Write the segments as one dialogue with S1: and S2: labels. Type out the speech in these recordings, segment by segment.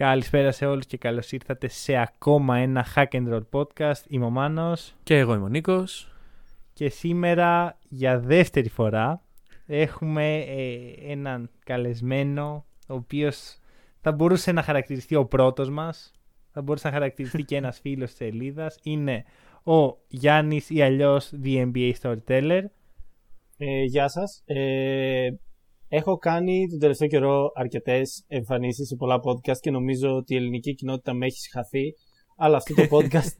S1: Καλησπέρα σε όλους και καλώς ήρθατε σε ακόμα ένα Hack and Roll podcast. Είμαι ο Μάνος
S2: Και εγώ είμαι ο Νίκος.
S1: και σήμερα για δεύτερη φορά έχουμε ε, έναν καλεσμένο ο οποίος θα μπορούσε να χαρακτηριστεί ο πρώτος μας, θα μπορούσε να χαρακτηριστεί και ένας φίλος της σελίδας. Είναι ο Γιάννης ή αλλιώς The NBA Storyteller.
S3: Ε, γεια σας. Ε, έχω κάνει τον τελευταίο καιρό αρκετές εμφανίσεις σε πολλά podcast και νομίζω ότι η ελληνική κοινότητα με έχει συγχαθεί. Αλλά αυτό το podcast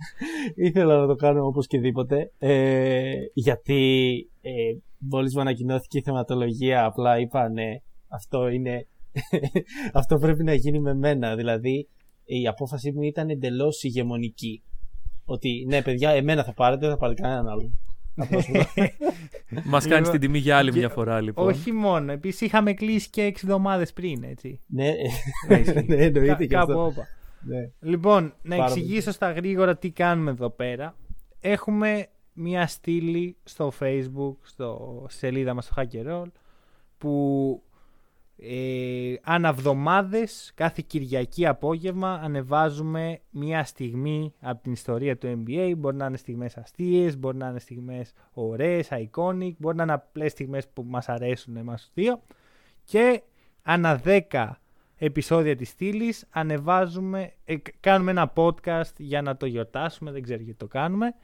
S3: ήθελα να το κάνω όπως και δίποτε. Ε, γιατί ε, μόλις μου ανακοινώθηκε η θεματολογία απλά είπα ναι, αυτό είναι... αυτό πρέπει να γίνει με μένα. Δηλαδή η απόφαση μου ήταν εντελώς ηγεμονική. Ότι ναι παιδιά, εμένα θα πάρετε, δεν θα πάρετε κανέναν άλλον. Απλώς αυτό.
S2: Μας κάνει
S1: Λοιπόν,
S2: την τιμή για άλλη
S1: και-
S2: μια φορά, λοιπόν.
S1: Όχι μόνο, επίσης είχαμε κλείσει και 6 εβδομάδες πριν, έτσι.
S3: ναι,
S1: ισχύει.
S3: ναι, εννοείται
S1: Κα-
S3: και
S1: κάπου
S3: αυτό.
S1: όπα.
S3: Ναι.
S1: Λοιπόν, να
S3: Πάρα
S1: εξηγήσω στα γρήγορα τι κάνουμε εδώ πέρα. Έχουμε μία στήλη στο facebook, στο σελίδα μας στο Hacker Roll, που ε, αναβδομάδες, κάθε Κυριακή απόγευμα ανεβάζουμε μία στιγμή από την ιστορία του NBA. Μπορεί να είναι στιγμές αστείες, μπορεί να είναι στιγμές ωραίες, iconic, μπορεί να είναι απλές στιγμές που μας αρέσουν εμάς τους δύο. Και ανά 10 επεισόδια της στήλης ανεβάζουμε, ε, κάνουμε ένα podcast για να το γιορτάσουμε, δεν ξέρω γιατί το κάνουμε.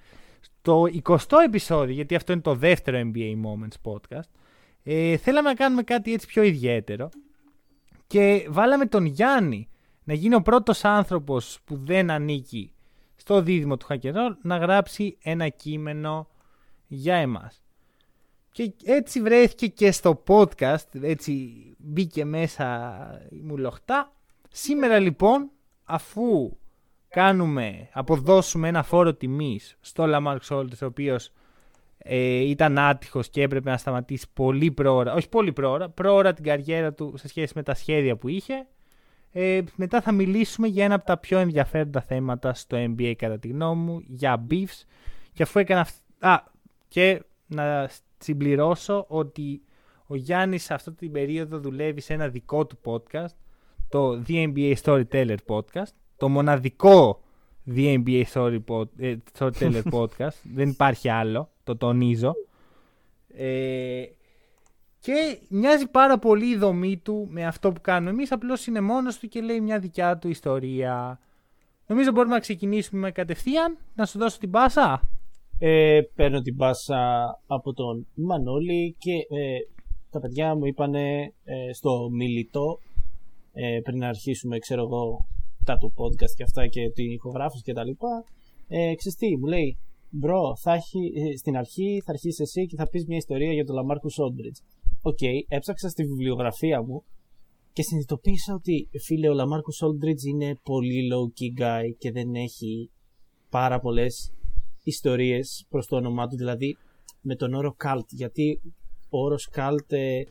S1: Στο 20ο επεισόδιο, γιατί αυτό είναι το δεύτερο NBA Moments podcast, ε, θέλαμε να κάνουμε κάτι έτσι πιο ιδιαίτερο και βάλαμε τον Γιάννη να γίνει ο πρώτος άνθρωπος που δεν ανήκει στο δίδυμο του Hacker Roll να γράψει ένα κείμενο για εμάς. Και έτσι βρέθηκε και στο podcast, έτσι μπήκε μέσα η μουλοχτά. Σήμερα λοιπόν, αφού κάνουμε, αποδώσουμε ένα φόρο τιμής στο Lamar Soldiers, ο οποίος ε, ήταν άτυχος και έπρεπε να σταματήσει πολύ πρόωρα, όχι πολύ πρόωρα, πρόωρα την καριέρα του σε σχέση με τα σχέδια που είχε. Ε, μετά θα μιλήσουμε για ένα από τα πιο ενδιαφέροντα θέματα στο NBA κατά τη γνώμη μου, για beefs. Και αφού έκανα αυ- Α, και να συμπληρώσω ότι ο Γιάννης σε αυτή την περίοδο δουλεύει σε ένα δικό του podcast, το The NBA Storyteller Podcast, το μοναδικό The NBA Story pod, ε, Storyteller Podcast, δεν υπάρχει άλλο, το τονίζω. Ε, και μοιάζει πάρα πολύ η δομή του με αυτό που κάνουμε εμείς, απλώς είναι μόνος του και λέει μια δικιά του ιστορία. Νομίζω μπορούμε να ξεκινήσουμε κατευθείαν, να σου δώσω την πάσα.
S3: Ε, παίρνω την πάσα από τον Μανώλη και ε, τα παιδιά μου είπανε ε, στο μιλητό ε, πριν να αρχίσουμε ξέρω εγώ τα του podcast και αυτά και την ηχογράφηση και τα λοιπά ε, ξέρεις τι, μου λέει bro θα έχει, ε, στην αρχή θα αρχίσεις εσύ και θα πεις μια ιστορία για τον Λαμάρκου Σόντριτς Οκ, έψαξα στη βιβλιογραφία μου και συνειδητοποίησα ότι φίλε ο Λαμάρκου Σόντριτς είναι πολύ low key guy και δεν έχει πάρα πολλές ιστορίες προς το όνομά του, δηλαδή με τον όρο cult, γιατί ο όρος cult ε,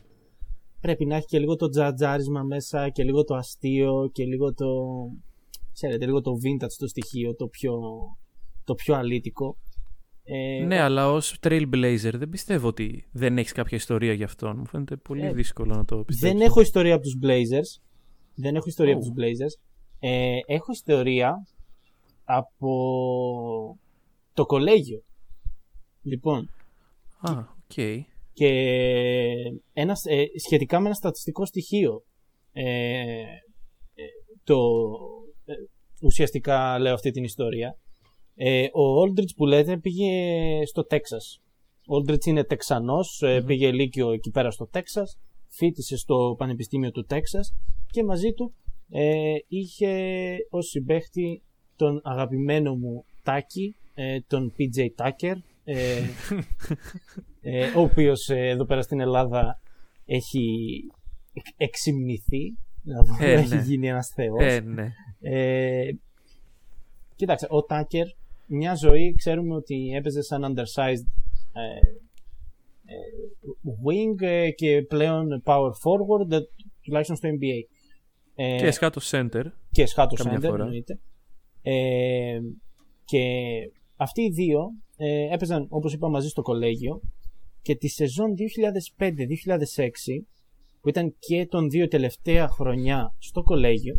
S3: πρέπει να έχει και λίγο το τζατζάρισμα μέσα και λίγο το αστείο και λίγο το, ξέρετε, λίγο το vintage το στοιχείο, το πιο, το πιο αλήτικο. Ε,
S2: Ναι, αλλά ως Trailblazer δεν πιστεύω ότι δεν έχεις κάποια ιστορία γι' αυτόν. Μου φαίνεται πολύ
S3: Ε,
S2: δύσκολο να το πιστέψω.
S3: Δεν έχω ιστορία από τους Blazers. Δεν έχω ιστορία
S2: Oh.
S3: από τους Blazers. Ε, έχω ιστορία από το κολέγιο. Λοιπόν,
S2: Α, οκ.
S3: Και ένας, ε, σχετικά με ένα στατιστικό στοιχείο. Ε, ε, το, ε, ουσιαστικά λέω αυτή την ιστορία. Ε, ο Όλντριτζ που λέτε πήγε στο Τέξας. Ο Όλντριτς είναι Τεξανός, ε, πήγε λύκειο εκεί πέρα στο Τέξας, φίτησε στο Πανεπιστήμιο του Τέξας και μαζί του ε, είχε ως συμπαίχτη τον αγαπημένο μου Τάκη, ε, τον PJ Tucker, ε, ε, ο οποίος ε, εδώ πέρα στην Ελλάδα έχει εξ- εξυμνηθεί, να πούμε,
S2: Ε,
S3: έχει
S2: ναι.
S3: γίνει ένας θεός.
S2: Ε, ναι.
S3: Ε, κοίταξε, ο Τάκερ μια ζωή ξέρουμε ότι έπαιζε σαν undersized ε, ε, wing ε, και πλέον power forward, ε, τουλάχιστον στο NBA. Ε,
S2: Και σκάτω center.
S3: και σχάτω
S2: Καμιά
S3: center
S2: φορά.
S3: εννοείται. Ε, και αυτοί οι δύο ε, έπαιζαν όπως είπα μαζί στο κολέγιο και τη σεζόν 2005-2006 που ήταν και των δύο τελευταία χρονιά στο κολέγιο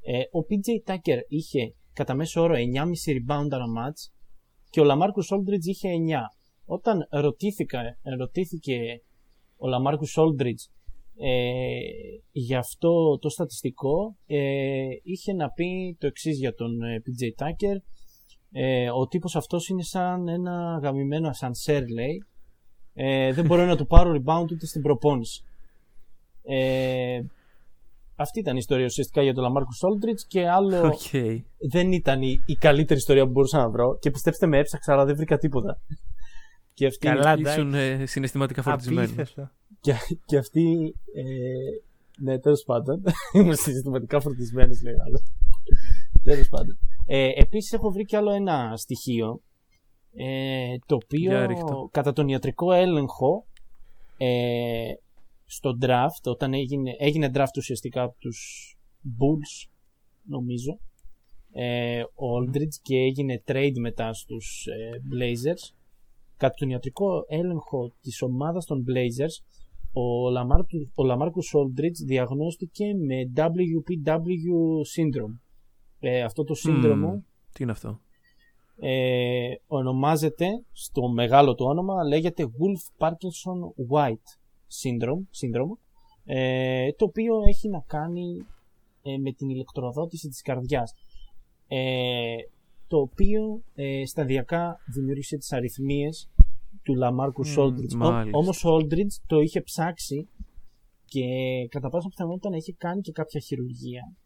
S3: ε, ο PJ Tucker είχε κατά μέσο όρο 9,5 rebound ανά match και ο LaMarcus Aldridge είχε 9. Όταν ρωτήθηκα, ρωτήθηκε ο LaMarcus Aldridge ε, για αυτό το στατιστικό ε, είχε να πει το εξής για τον ε, PJ Tucker ε, ο τύπος αυτός είναι σαν ένα γαμημένο ασανσέρ λέει ε, δεν μπορώ να του πάρω rebound ούτε στην προπόνηση ε, αυτή ήταν η ιστορία ουσιαστικά για τον LaMarcus Aldridge και άλλο
S2: Οκ.
S3: δεν ήταν η, η καλύτερη ιστορία που μπορούσα να βρω και πιστέψτε με έψαξα αλλά δεν βρήκα τίποτα και αυτή,
S1: Καλά, εντάξει.
S2: Ήσουν ε, συναισθηματικά φορτισμένος.
S1: Απίστευτο.
S3: και, και αυτή ε, ναι τέλος πάντων είμαι συστηματικά φορτισμένος λέει άλλος τέλος πάντων ε, επίσης έχω βρει κι άλλο ένα στοιχείο ε, το
S2: Για
S3: οποίο
S2: ρίχ' το.
S3: κατά τον ιατρικό έλεγχο ε, στο draft όταν έγινε, έγινε draft ουσιαστικά από τους Bulls νομίζω ε, ο Aldridge και έγινε trade μετά στους ε, Blazers κατά τον ιατρικό έλεγχο της ομάδας των Blazers ο, Λαμάρκου, ο Λαμάρκους Aldridge διαγνώστηκε με WPW syndrome ε, αυτό το σύνδρομο
S2: Μμμ. Τι είναι αυτό;
S3: Ε, ονομάζεται στο μεγάλο του όνομα λέγεται Wolf Parkinson White syndrome, σύνδρομο ε, το οποίο έχει να κάνει ε, με την ηλεκτροδότηση της καρδιάς ε, το οποίο ε, σταδιακά δημιούργησε τις αριθμίες του Λαμάρκου
S2: Μμμ,
S3: Aldridge. Ο,
S2: μάλιστα.
S3: όμως ο Aldridge το είχε ψάξει και κατά πάσα πιθανότητα να είχε κάνει και κάποια χειρουργία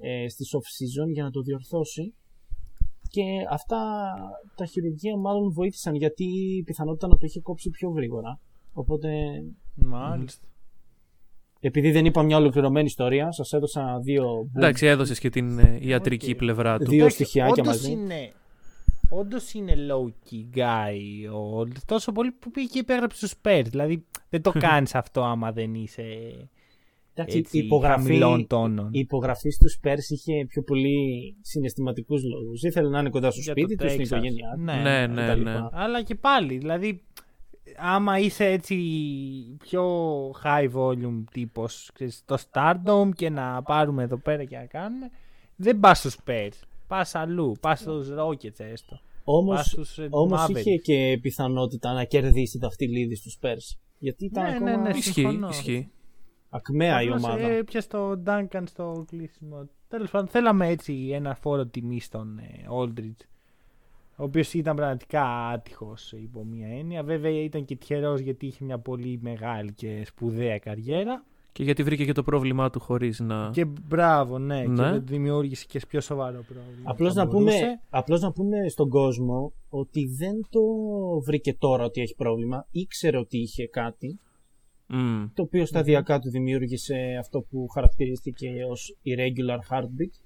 S3: ε, στη off season για να το διορθώσει και αυτά τα χειρουργία μάλλον βοήθησαν γιατί η πιθανότητα να το είχε κόψει πιο γρήγορα. Οπότε
S1: Μάλιστα.
S3: επειδή δεν είπα μια ολοκληρωμένη ιστορία, σας έδωσα δύο,
S2: Εντάξει, έδωσες και την ε, ιατρική
S1: Οκ.
S2: πλευρά του.
S3: δύο
S1: Εντάξει,
S3: στοιχειάκια
S1: όντως
S3: μαζί.
S1: Είναι, όντως είναι low-key guy ο Aldridge, τόσο πολύ που πήγε και υπέγραψε στους Spurs. Δηλαδή δεν το κάνεις αυτό άμα δεν είσαι
S3: Εντάξει,
S1: έτσι,
S3: η υπογραφή,
S1: χαμηλών τόνων.
S3: η υπογραφή στους Spurs είχε πιο πολύ συναισθηματικούς λόγους. Ήθελε να είναι κοντά στο
S1: Για
S3: σπίτι
S1: το
S3: του, στην
S1: Texas.
S3: οικογένειά του.
S1: Ναι,
S2: Ναι, ναι,
S3: κτλ.
S2: ναι.
S1: Αλλά και πάλι, δηλαδή, άμα είσαι έτσι πιο high volume τύπος ξέρεις, στο Stardom και να πάρουμε εδώ πέρα και να κάνουμε, δεν πας στους Spurs. Πας αλλού, πας στους Rockets έστω. Πας
S3: Όμως,
S1: στους ε,
S3: όμως
S1: Mavericks.
S3: είχε και πιθανότητα να κερδίσει δαχτυλίδι στους Spurs. Γιατί ήταν
S1: Ναι,
S3: ακόμα
S1: ναι, ναι.
S2: Ισχύει,
S1: συμφωνώ.
S2: ισχύει.
S3: Ακμαία η
S1: Απλώς,
S3: ομάδα.
S1: ε, Έπιασε το Duncan στο κλείσιμο. Τέλος πάντων, θέλαμε έτσι ένα φόρο τιμή στον ε, Aldridge. Ο οποίος ήταν πραγματικά άτυχος υπό μία έννοια. Βέβαια ήταν και τυχερός γιατί είχε μια πολύ μεγάλη και σπουδαία καριέρα.
S2: Και γιατί βρήκε και το πρόβλημά του χωρίς να.
S1: Και μπράβο, ναι,
S2: Ναι.
S1: και δεν δημιούργησε και πιο σοβαρό πρόβλημα.
S3: Απλώς
S1: Θα
S3: να, πούμε,
S1: μπορούσε.
S3: απλώς να πούμε στον κόσμο ότι δεν το βρήκε τώρα ότι έχει πρόβλημα. Ήξερε ότι είχε κάτι,
S2: Μμ.
S3: το οποίο σταδιακά του δημιούργησε αυτό που χαρακτηρίστηκε ως irregular heartbeat,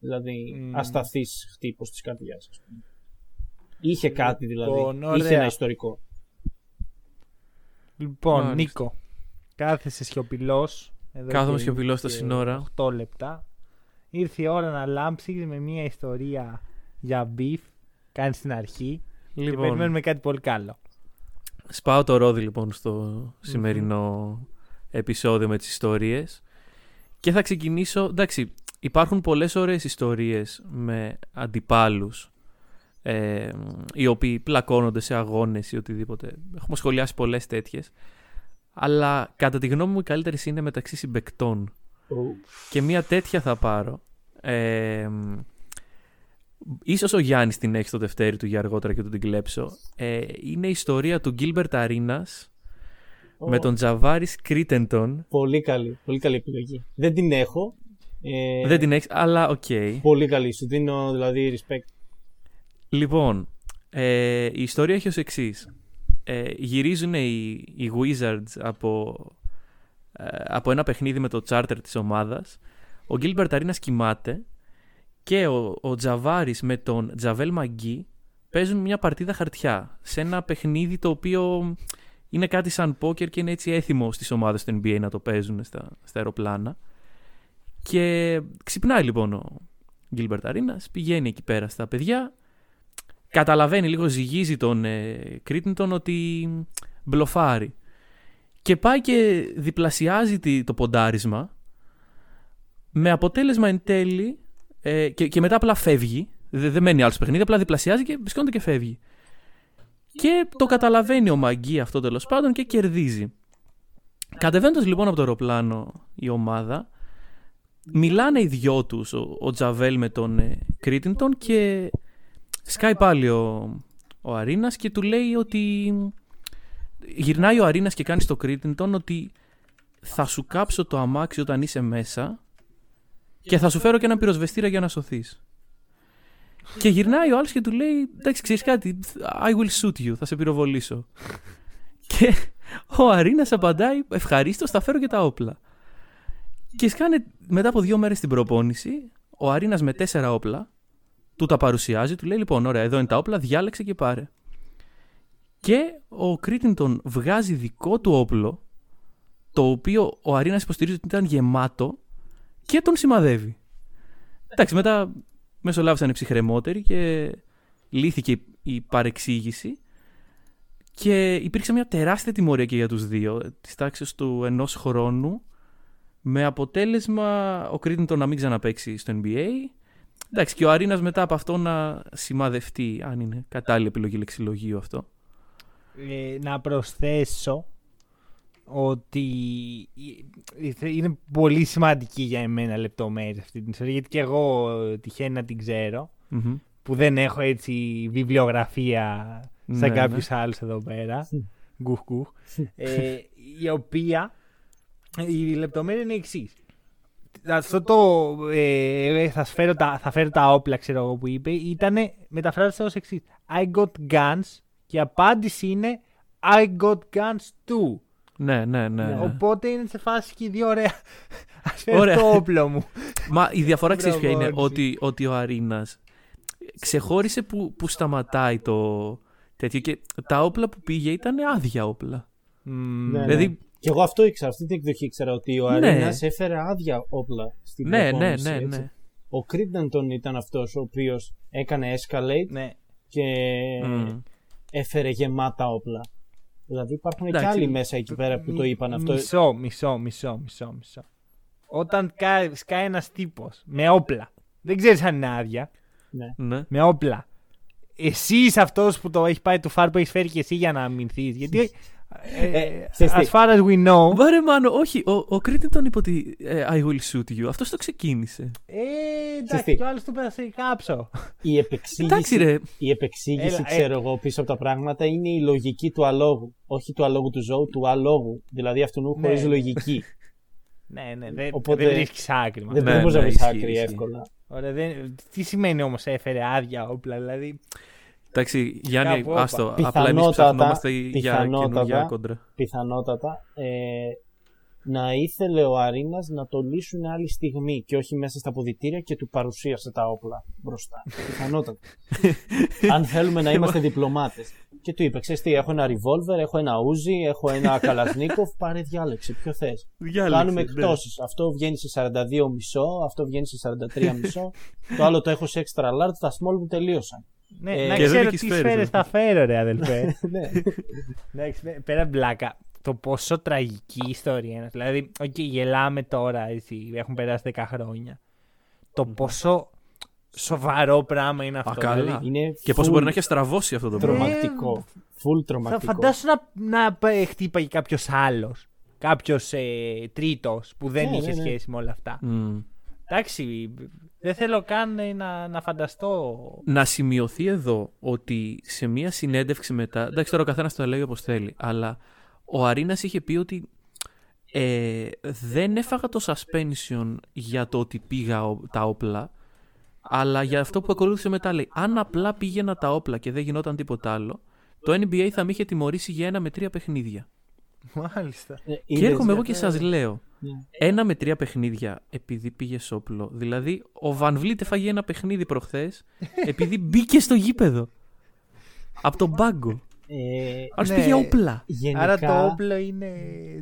S3: δηλαδή
S1: Μμ.
S3: ασταθής χτύπος της καρδιάς. ας πούμε. Είχε κάτι δηλαδή,
S1: Λοιπόν,
S3: είχε
S1: ωραία.
S3: ένα ιστορικό.
S1: Λοιπόν,
S2: Μάλιστα.
S1: Νίκο, κάθεσαι σιωπηλός.
S2: Κάθομαι σιωπηλός στα σύνορα.
S1: 8 λεπτά. Ήρθε η ώρα να λάμψεις με μια ιστορία για beef. Κάνεις στην αρχή. Και
S2: Λοιπόν,
S1: περιμένουμε κάτι πολύ καλό.
S2: Σπάω το ρόδι λοιπόν στο σημερινό επεισόδιο με τις ιστορίες και θα ξεκινήσω, εντάξει, υπάρχουν πολλές ωραίες ιστορίες με αντιπάλους ε, οι οποίοι πλακώνονται σε αγώνες ή οτιδήποτε. Έχουμε σχολιάσει πολλές τέτοιες. Αλλά κατά τη γνώμη μου οι καλύτερες είναι μεταξύ συμπεκτών. Και μία τέτοια θα πάρω. Ε, ίσως ο Γιάννης την έχει στο τεφτέρι του για αργότερα και του την κλέψω. Ε, είναι η ιστορία του Gilbert Arenas με τον Javaris Crittenton.
S3: Πολύ καλή, πολύ καλή επιλογή. Δεν την έχω. Ε,
S2: Δεν την έχεις, αλλά οκ.
S3: Πολύ καλή, σου δίνω δηλαδή respect.
S2: Λοιπόν, ε, η ιστορία έχει ως εξής. Ε, γυρίζουν οι, οι Wizards από, ε, από ένα παιχνίδι με το charter της ομάδας. Ο Gilbert Arenas κοιμάται και ο, ο Τζαβάρης με τον Τζαβέλ Μαγκή παίζουν μια παρτίδα χαρτιά σε ένα παιχνίδι το οποίο είναι κάτι σαν πόκερ και είναι έτσι έθιμο στις ομάδες του NBA να το παίζουν στα, στα αεροπλάνα. Και ξυπνάει λοιπόν ο Γκίλμπερτ Αρίνας, πηγαίνει εκεί πέρα στα παιδιά, καταλαβαίνει λίγο, ζυγίζει τον ε, Κρίτιντον ότι μπλοφάρει. Και πάει και διπλασιάζει τη- το ποντάρισμα με αποτέλεσμα εν τέλει ε, και, και μετά απλά φεύγει. Δεν, δεν μένει άλλο στο παιχνίδι, απλά διπλασιάζει και σηκώνεται και φεύγει. Και το καταλαβαίνει ο Μαγκή αυτό τέλος πάντων και κερδίζει. Κατεβαίνοντας λοιπόν από το αεροπλάνο η ομάδα, μιλάνε οι δυο τους, ο, ο Τζαβέλ με τον ε, Κρίτιντον και σκάει πάλι ο, ο Αρίνας και του λέει ότι γυρνάει ο Αρίνας και κάνει στο Κρίτιντον ότι θα σου κάψω το αμάξι όταν είσαι μέσα και θα σου φέρω και ένα πυροσβεστήρα για να σωθείς. Και γυρνάει ο άλλος και του λέει εντάξει ξέρεις κάτι I will shoot you, θα σε πυροβολήσω. και ο Αρίνας απαντάει ευχαρίστως θα φέρω και τα όπλα. Και σκάνε μετά από δύο μέρες την προπόνηση ο Αρίνας με τέσσερα όπλα του τα παρουσιάζει, του λέει λοιπόν ωραία εδώ είναι τα όπλα διάλεξε και πάρε. Και ο Κρίτιντον βγάζει δικό του όπλο το οποίο ο Αρίνας υποστηρίζει ότι ήταν γεμάτο και τον σημαδεύει. Εντάξει, μετά μεσολάβησαν οι ψυχρεμότεροι και λύθηκε η παρεξήγηση και υπήρξε μια τεράστια τιμωρία και για τους δύο της τάξης του ενός χρόνου με αποτέλεσμα ο Κρίτιντον να μην ξαναπαίξει στο NBA Εντάξει, και ο Αρίνας μετά από αυτό να σημαδευτεί, αν είναι κατάλληλη επιλογή λεξιλογίου αυτό.
S1: Ε, να προσθέσω ότι ε, είναι πολύ σημαντική για εμένα λεπτομέρεια αυτή την ιστορία γιατί και εγώ ε, τυχαίνει να την ξέρω
S2: Μμμ.
S1: που δεν έχω έτσι βιβλιογραφία σαν
S2: Ναι,
S1: κάποιους άλλους εδώ πέρα γκουχ γκουχ ε, η οποία η λεπτομέρεια είναι η εξής. Αυτό το ε, θα, φέρω τα, θα φέρω τα όπλα ξέρω εγώ που είπε ήταν μεταφράζεται ως εξής. I got guns και η απάντηση είναι I got guns too.
S2: Ναι, ναι, ναι. ναι.
S1: Οπότε είναι σε φάση και οι δύο ωραία. Ας φέρω
S2: Ωραία.
S1: το όπλο μου.
S2: Μα η διαφορά ξέρεις ποια είναι,
S1: Προπόνηση.
S2: ότι, ότι ο Αρίνας ξεχώρισε που, που σταματάει το τέτοιο και τα όπλα που πήγε ήταν άδεια όπλα.
S1: Μμμ,
S3: Ναι,
S2: Δηλαδή-
S3: ναι. Και εγώ αυτό ήξερα, αυτή την εκδοχή ήξερα ότι ο
S2: Ναι.
S3: Αρίνας έφερε άδεια όπλα στην
S2: Ναι, ναι,
S3: προπόνηση,
S2: ναι,
S3: έτσι.
S2: ναι.
S3: Ο Κρίτεντον ήταν αυτός ο οποίος έκανε escalate
S1: ναι.
S3: και
S2: Μμ.
S3: έφερε γεμάτα όπλα. Δηλαδή υπάρχουν και
S2: Εντάξει.
S3: άλλοι μέσα εκεί πέρα που το είπαν αυτό.
S1: Μισό, μισό, μισό, μισό, μισό. Όταν κα- σκάει ένας τύπος με όπλα, δεν ξέρεις αν είναι άδεια,
S3: Ναι.
S2: Ναι.
S1: με όπλα. Εσύ είσαι αυτός που το έχει πάει του φάρ που έχεις φέρει και εσύ για να αμυνθείς. Γιατί. Ε,
S3: Ε, ξέρεις τι.
S1: as far as we know.
S2: Βάρε μάνο, όχι, ο, ο Κρίτιν τον είπε ότι ε, I will shoot you. Αυτός το ξεκίνησε.
S1: Ε,
S3: Ξέρεις
S1: εντάξει,
S3: τι.
S1: κι ο άλλος του είπε να σε κάψω.
S3: Η επεξήγηση,
S2: Εντάξει ρε,
S3: η επεξήγηση
S1: Έλα, ε.
S3: ξέρω εγώ, πίσω από τα πράγματα είναι η λογική του αλόγου. Όχι του αλόγου του ζώου, του αλόγου. Δηλαδή αυτού
S1: Ναι,
S3: χωρίς
S1: ναι.
S3: λογική.
S1: ναι, ναι, δεν,
S3: Οπότε-
S1: δεν βρίσκεις άκρη. με
S3: Δεν
S1: αυτό.
S2: Ναι,
S3: μπορείς να
S2: ναι,
S3: βρεις
S2: ισχύει,
S3: άκρη
S2: ισχύει.
S3: εύκολα.
S1: Ωραία, δεν, τι σημαίνει όμως έφερε άδεια όπλα, δηλαδή.
S2: Εντάξει Γιάννη,
S1: Κάπου, όπα.
S2: άστο. Απλά εμείς
S3: Πιθανότατα-
S2: ψάχνομαστε για
S3: πιθανότατα-
S2: καινούργια κόντρα.
S3: Πιθανότατα ε, να ήθελε ο Αρίνας να το λύσουν άλλη στιγμή και όχι μέσα στα ποδητήρια και του παρουσίασε τα όπλα μπροστά. Πιθανότατα. Αν θέλουμε να είμαστε διπλωμάτες. Και του είπε, ξέρεις τι, έχω ένα revolver, έχω ένα ούζι, έχω ένα καλασνίκοφ, πάρε διάλεξε, ποιο θες.
S2: Διάλεξε,
S3: Κάνουμε
S2: ναι.
S3: εκπτώσεις. Αυτό βγαίνει σε 42 μισό, αυτό βγαίνει σε 43 μισό, το άλλο το έχω σε extra large, τα small μου τελείωσαν.
S1: Ναι,
S3: Ε,
S1: να
S2: και δεν
S1: ξέρω
S2: έχεις
S1: τι
S2: φέρει,
S1: σφαίρες
S2: ε.
S1: θα φέρω, ρε αδελφέ.
S3: ναι.
S1: Εντάξει, πέ- πέρα πλάκα. Το πόσο τραγική ιστορία είναι. Δηλαδή, οκ, γελάμε τώρα, έτσι, έχουν περάσει 10 χρόνια. Το πόσο σοβαρό πράγμα είναι αυτό.
S2: Α, καλά.
S1: δηλαδή.
S3: Είναι
S2: Και πόσο
S3: full
S2: μπορεί να έχει στραβώσει αυτό το πράγμα.
S3: τρομακτικό. Full
S1: θα
S3: τρομακτικό.
S1: φαντάσου να, να π- χτύπαγε κάποιος άλλος. Κάποιος ε, τρίτος που δεν
S3: Ναι,
S1: είχε
S3: ναι, ναι.
S1: σχέση με όλα αυτά.
S2: Μμ.
S1: Εντάξει, δεν θέλω καν ε, να, να φανταστώ.
S2: Να σημειωθεί εδώ ότι σε μία συνέντευξη μετά. Εντάξει, τώρα ο καθένας το λέει όπως θέλει. Αλλά ο Αρίνα είχε πει ότι ε, δεν έφαγα το suspension για το ότι πήγα ο- τα όπλα. Αλλά για αυτό που ακολούθησε μετά λέει: Αν απλά πήγαινα τα όπλα και δεν γινόταν τίποτα άλλο, το NBA θα με είχε τιμωρήσει για ένα με τρία παιχνίδια.
S1: Μάλιστα.
S3: Ε,
S2: Και
S3: είδες,
S2: έρχομαι εγώ
S3: ε,
S2: και σας λέω.
S3: Ναι.
S2: Ένα με τρία παιχνίδια επειδή πήγε όπλο. Δηλαδή, ο Βαν Βλίτ έφαγε ένα παιχνίδι προχθές επειδή μπήκε στο γήπεδο. Από τον πάγκο.
S3: Ε,
S2: Άρα
S1: Ναι.
S2: πήγε όπλα.
S3: γενικά,
S1: Άρα το όπλο είναι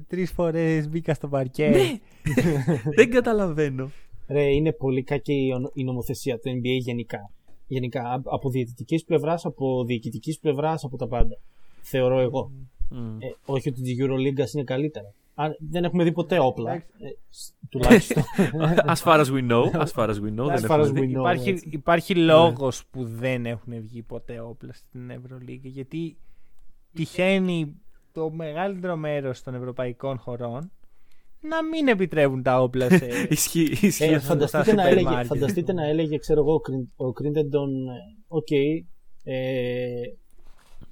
S1: τρεις φορές μπήκα στο παρκέ.
S2: Ναι! Δεν καταλαβαίνω.
S3: Ρε, είναι πολύ κακή η ονο- η νομοθεσία του NBA γενικά. Γενικά, α- από διαιτητικής πλευράς, από διοικητικής πλευράς, από τα πάντα. Θεωρώ εγώ.
S2: Μμ.
S3: Ε, όχι ότι τη Euroleague είναι καλύτερα. Αν δεν έχουμε δει ποτέ όπλα.
S1: Εντάξει.
S3: Ε, σ- τουλάχιστον.
S2: As far as we know, as far as we know,
S3: As
S2: δεν
S3: far
S2: έχουμε
S3: as we
S2: δει.
S3: know.
S1: Υπάρχει,
S3: έτσι.
S1: υπάρχει λόγος που δεν έχουν βγει ποτέ όπλα στην Ευρωλίγα γιατί τυχαίνει το μεγαλύτερο μέρος των ευρωπαϊκών χωρών να μην επιτρέπουν τα όπλα σε...
S2: Ισχύει, ισχύει.
S3: Ε,
S2: αυτό.
S3: φανταστείτε,
S1: στα
S3: να
S1: σούπερ
S3: έλεγε,
S1: μάρκετ.
S3: φανταστείτε να έλεγε, ξέρω εγώ, ο Κριν- ο Crittenton, ε, οκ, ε,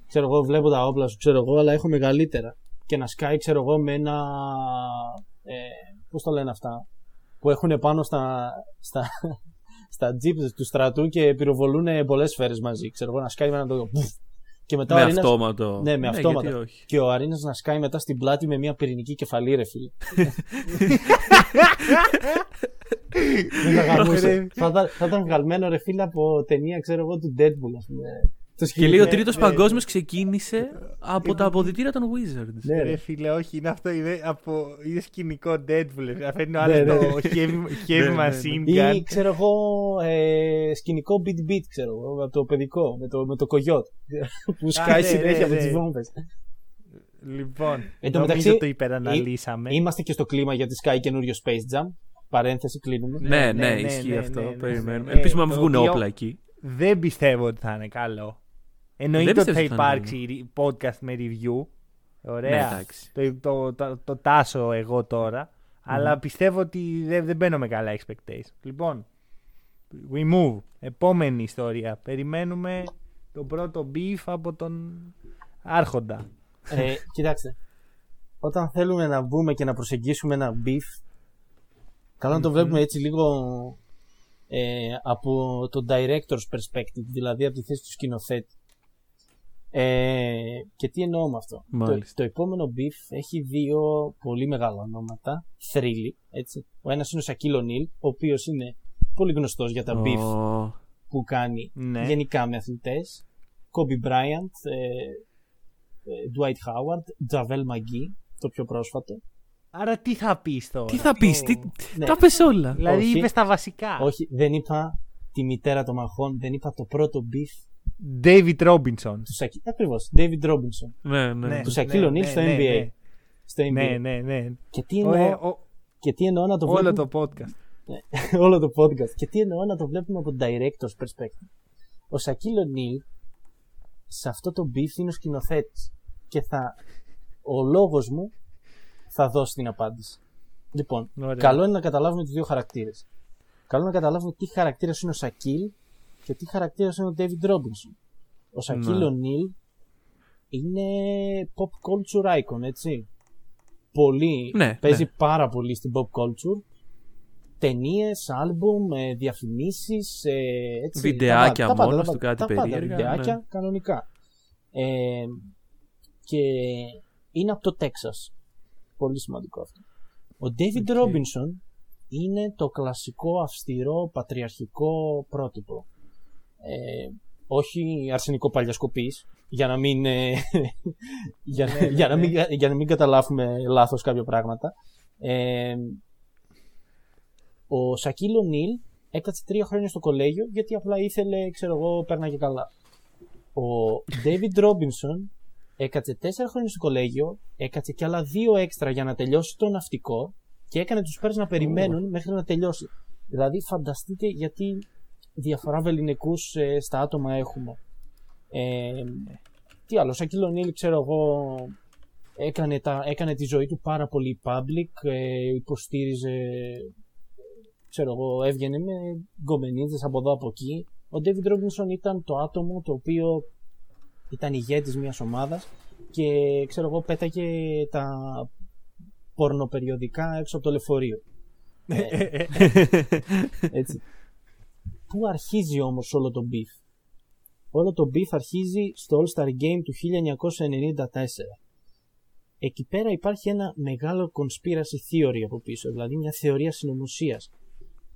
S3: ξέρω εγώ, βλέπω τα όπλα σου, ξέρω εγώ, αλλά έχω μεγαλύτερα. Και να σκάει, ξέρω εγώ, με ένα, ε, πώς το λένε αυτά, που έχουν πάνω στα, στα, στα jeeps του στρατού και πυροβολούν πολλές σφαίρες μαζί, ξέρω εγώ, να σκάει με ένα το... Και μετά
S2: Με
S3: ο Arenas-
S2: αυτόματο.
S3: Ναι, με αυτόματα.
S2: γιατί όχι.
S3: Και ο Arenas να σκάει μετά στην πλάτη με μια πυρηνική κεφαλή, ρε φίλε. Δεν θα γαμούσε. θα, ήταν- θα ήταν βγαλμένο ρε φίλε από ταινία, ξέρω εγώ, του Deadpool, ας πούμε. Το
S2: Και λέει ο
S3: σκηνικό.
S2: τρίτο παγκόσμιος ξεκίνησε από τα αποδητήρια των Wizards.
S3: Ναι,
S1: Ρε
S3: ρε.
S1: φίλε, όχι, είναι αυτό, είναι, από, είναι σκηνικό Deadpool. Αφήνει ο
S3: Ναι,
S1: άλλος
S3: ναι.
S1: το heavy, heavy
S2: Ναι, ναι,
S1: machine
S3: Ή
S1: gun.
S3: ξέρω εγώ, ε, σκηνικό beat beat, ξέρω εγώ, από το παιδικό, με το, με το κογιότ. που σκάει
S1: ναι,
S3: συνέχεια
S1: ναι,
S3: με τις
S1: ναι.
S3: βόμβες.
S1: Λοιπόν,
S3: Εν τω
S1: νομίζω
S3: μεταξύ,
S1: το υπεραναλύσαμε.
S3: Είμαστε και στο κλίμα για τη Sky καινούριο Space Jam. Παρένθεση, κλείνουμε.
S2: Ναι,
S1: ναι,
S2: ναι,
S1: ναι,
S2: ισχύει
S1: ναι,
S2: αυτό.
S1: ναι, ναι,
S2: Περιμένουμε.
S1: ναι.
S2: Ελπίζουμε να μην
S1: Το
S2: βγουν
S1: οποίο-
S2: όπλα εκεί.
S1: Δεν πιστεύω ότι θα είναι καλό. Εννοείται
S2: Δεν
S1: ότι θα
S2: πιστεύω ότι θα
S1: υπάρξει podcast με review.
S2: Ναι,
S1: Ωραία.
S2: εντάξει.
S1: το, το, το, το τάσω εγώ τώρα. Αλλά πιστεύω ότι δεν, δεν μπαίνω με καλά expectation. Λοιπόν, we move. Επόμενη ιστορία. Περιμένουμε τον πρώτο beef από τον Άρχοντα.
S3: Ε, κοιτάξτε. Όταν θέλουμε να μπούμε και να προσεγγίσουμε ένα beef, καλό να το βλέπουμε έτσι λίγο ε, από το director's perspective, δηλαδή από τη θέση του σκηνοθέτη. Ε, και τι εννοώ με αυτό. Το,
S2: Μάλιστα.
S3: το επόμενο beef έχει δύο πολύ μεγάλα ονόματα, θρύλοι, έτσι. Ο ένας είναι ο Σακίλ Ονίλ, ο οποίος είναι πολύ γνωστός για τα beef
S2: Ω,
S3: που κάνει
S1: Ναι.
S3: γενικά με αθλητές. Kobe Bryant, ε, ε, Dwight Howard, Javel McGee, το πιο πρόσφατο.
S1: Άρα τι θα πεις τώρα;
S2: Τι θα πεις,
S1: Το-
S2: τι...
S3: Ναι.
S2: τα πες όλα.
S1: Δηλαδή
S3: Όχι.
S1: είπες τα βασικά.
S3: Όχι, δεν είπα τη μητέρα των μαχών, δεν είπα το πρώτο beef
S1: David Robinson.
S3: τους Σακίλ. Ακριβώς, David Robinson.
S2: Ναι, ναι.
S1: Ναι,
S3: τους Shaquille
S1: ναι,
S3: O'Neal
S1: ναι,
S3: στο
S1: ναι,
S3: NBA.
S1: ναι.
S3: Στο NBA.
S1: Ναι, ναι, ναι.
S3: Και τι
S1: Ο-
S3: εννοώ,
S1: ε, ο-
S3: και τι εννοώ να το
S1: όλο
S3: βλέπουμε...
S1: το podcast.
S3: όλο το podcast. Και τι εννοώ να το βλέπουμε από director's perspective. Ο Σακίλ O'Neal σε αυτό το beef είναι ο σκηνοθέτης. Και θα, ο λόγος μου θα δώσει την απάντηση. Λοιπόν,
S1: Ωραία.
S3: καλό είναι να καταλάβουμε τους δύο χαρακτήρες. Καλό είναι να καταλάβουμε τι χαρακτήρας είναι ο Σακίλ και τι χαρακτήρας είναι ο David Robinson. Ο Σακίλ
S2: Ναι.
S3: O'Neal είναι pop culture icon, έτσι. Πολύ,
S2: Ναι,
S3: παίζει
S2: ναι.
S3: πάρα πολύ στην pop culture. Ταινίες, άλμπουμ, ε, διαφημίσεις. Ε, έτσι,
S2: Βιντεάκια
S3: τα πάντα, τα
S2: μόνος
S3: πάντα,
S2: του, κάτι
S3: τα πάντα,
S2: περίεργα,
S3: Βιντεάκια
S2: ναι.
S3: κανονικά. Ε, και είναι από το Τέξας. Πολύ σημαντικό αυτό. Ο David
S1: Οκ.
S3: Robinson είναι το κλασικό αυστηρό πατριαρχικό πρότυπο. Ε, όχι αρσενικό παλιάς κοπής, για να μην, ε, για,
S1: Ναι, ναι,
S3: για, να μην,
S1: ναι.
S3: για να μην καταλάβουμε λάθος κάποια πράγματα. Ε, ο Σακίλ Ονίλ έκατσε τρία χρόνια στο κολέγιο γιατί απλά ήθελε, ξέρω εγώ, πέρναγε καλά. Ο David Robinson έκατσε τέσσερα χρόνια στο κολέγιο, έκατσε και άλλα δύο έξτρα για να τελειώσει το ναυτικό και έκανε τους πέρες να περιμένουν μέχρι να τελειώσει. Δηλαδή φανταστείτε γιατί διαφορά βεληνικούς ε, στα άτομα έχουμε. Ε, τι άλλος, Σακίλ Ονίλ, ξέρω εγώ, έκανε, τα, έκανε τη ζωή του πάρα πολύ public, ε, υποστήριζε, ξέρω εγώ, έβγαινε με γκομενίδες από εδώ από εκεί. Ο David Robinson ήταν το άτομο το οποίο ήταν ηγέτης μιας ομάδας και ξέρω εγώ πέταγε τα πορνοπεριοδικά έξω από το λεωφορείο. Ε, έτσι. Πού αρχίζει όμως όλο το beef; Όλο το beef αρχίζει στο All-Star Game του 1994. εκεί πέρα υπάρχει ένα μεγάλο conspiracy theory από πίσω, δηλαδή μια θεωρία συνωμοσίας.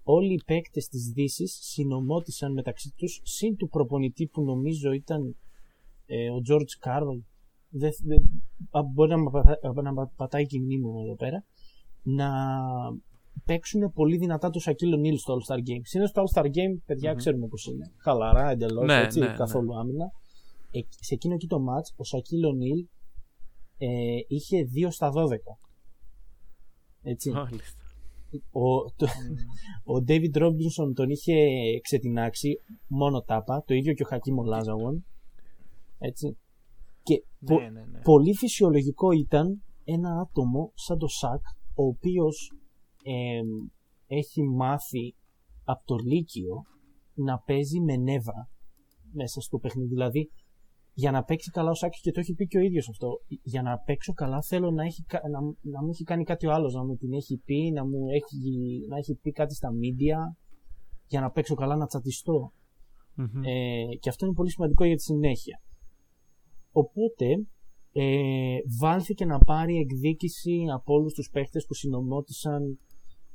S3: Όλοι οι παίκτες της δύσης συνομώτησαν μεταξύ τους συν του προπονητή που νομίζω ήταν ε, ο George Carroll δεν, δεν, μπορεί να, με πατά- να με πατάει και η μνήμη μου εδώ πέρα να παίξουν πολύ δυνατά το Σακύλο Νίλ στο All Star Game. Συνήθως το All Star Game, παιδιά, ξέρουμε πώς είναι. Χαλαρά, εντελώς,
S2: Ναι,
S3: έτσι,
S2: ναι, ναι.
S3: καθόλου άμυνα. Ε, σε εκείνο εκεί το match, ο Σακύλο Νίλ ε, είχε 2 στα 12. Έτσι.
S2: Μάλιστα.
S3: Ο, το, ο David Robinson τον είχε ξετινάξει μόνο τάπα, το ίδιο και ο Χακίμ Λάζαγον. Έτσι. Και πο-
S1: Ναι, ναι, ναι.
S3: πολύ φυσιολογικό ήταν ένα άτομο σαν το Σακ, ο οποίος εμ, έχει μάθει από το Λύκειο να παίζει με νεύρα μέσα στο παιχνίδι. Δηλαδή, για να παίξει καλά ο Σάκ και το έχει πει και ο ίδιος αυτό. Για να παίξω καλά θέλω να, έχει, κα- να, να μου έχει κάνει κάτι ο άλλος, να μου την έχει πει, να μου έχει, να έχει πει κάτι στα media, για να παίξω καλά να τσατιστώ.
S2: Μμμ.
S3: Ε, και αυτό είναι πολύ σημαντικό για τη συνέχεια. Οπότε ε, βάλθηκε να πάρει εκδίκηση από όλους τους παίχτες που συνομώτησαν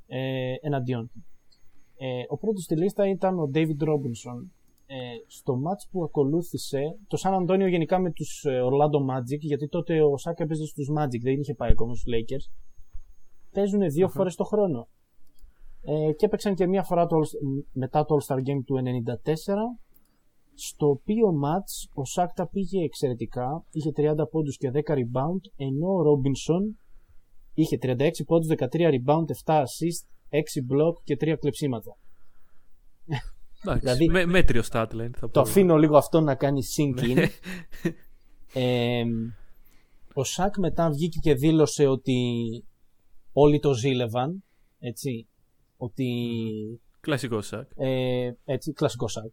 S3: ε, εναντίον του. Ε, ο πρώτος στη λίστα ήταν ο David Robinson. Ε, στο match που ακολούθησε, το San Antonio γενικά με τους ε, Orlando Magic, γιατί τότε ο Σάκα έπαιζε στους Magic, δεν είχε πάει ακόμα στους Lakers, παίζουν δύο φορές το χρόνο. Ε, και έπαιξαν και μία φορά το, All- μετά το All-Star Game του 94 στο οποίο match ο Shaq τα πήγε εξαιρετικά, είχε 30 πόντους και 10 rebound, ενώ ο Robinson είχε 36 πόντους, 13 rebound, 7 assist, 6 block και 3 κλεψίματα.
S2: Εντάξει,
S3: δηλαδή-
S2: με, μέτριο statline θα πω.
S3: Το αφήνω λίγο αυτό να κάνει sink in. Ε, ο Shaq μετά βγήκε και δήλωσε ότι όλοι το ζήλευαν, έτσι, ότι
S2: Κλασικό σακ.
S3: ε, έτσι, κλασικό Σάκ.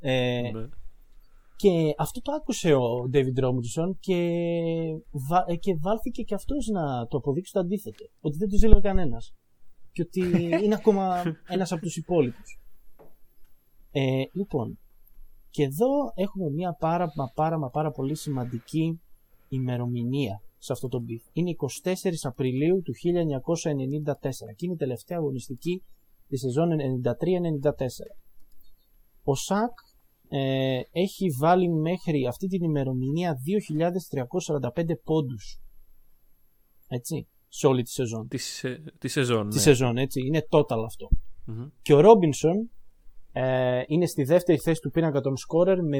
S3: Ε,
S2: Ναι.
S3: Και αυτό το άκουσε ο David Robinson και, βα... ε, και βάλθηκε και αυτός να το αποδείξει το αντίθετο. Ότι δεν τους ζήλευε κανένας. Και ότι είναι ακόμα ένας από τους υπόλοιπους. Ε, λοιπόν, και εδώ έχουμε μια πάρα μα πάρα μα πάρα πολύ σημαντική ημερομηνία σε αυτό το beef. Είναι 24 Απριλίου του 1994 και είναι η τελευταία αγωνιστική της σεζόν 93-94. Ο Σακ ε, έχει βάλει μέχρι αυτή την ημερομηνία 2.345 πόντους. Έτσι, σε όλη τη σεζόν.
S2: Τη, σε- τη σεζόν.
S3: Τη
S2: ναι.
S3: σεζόν, έτσι, είναι total αυτό.
S2: Μμμ.
S3: Και ο Ρόμπινσον ε, είναι στη δεύτερη θέση του πίνακα των σκόρερ με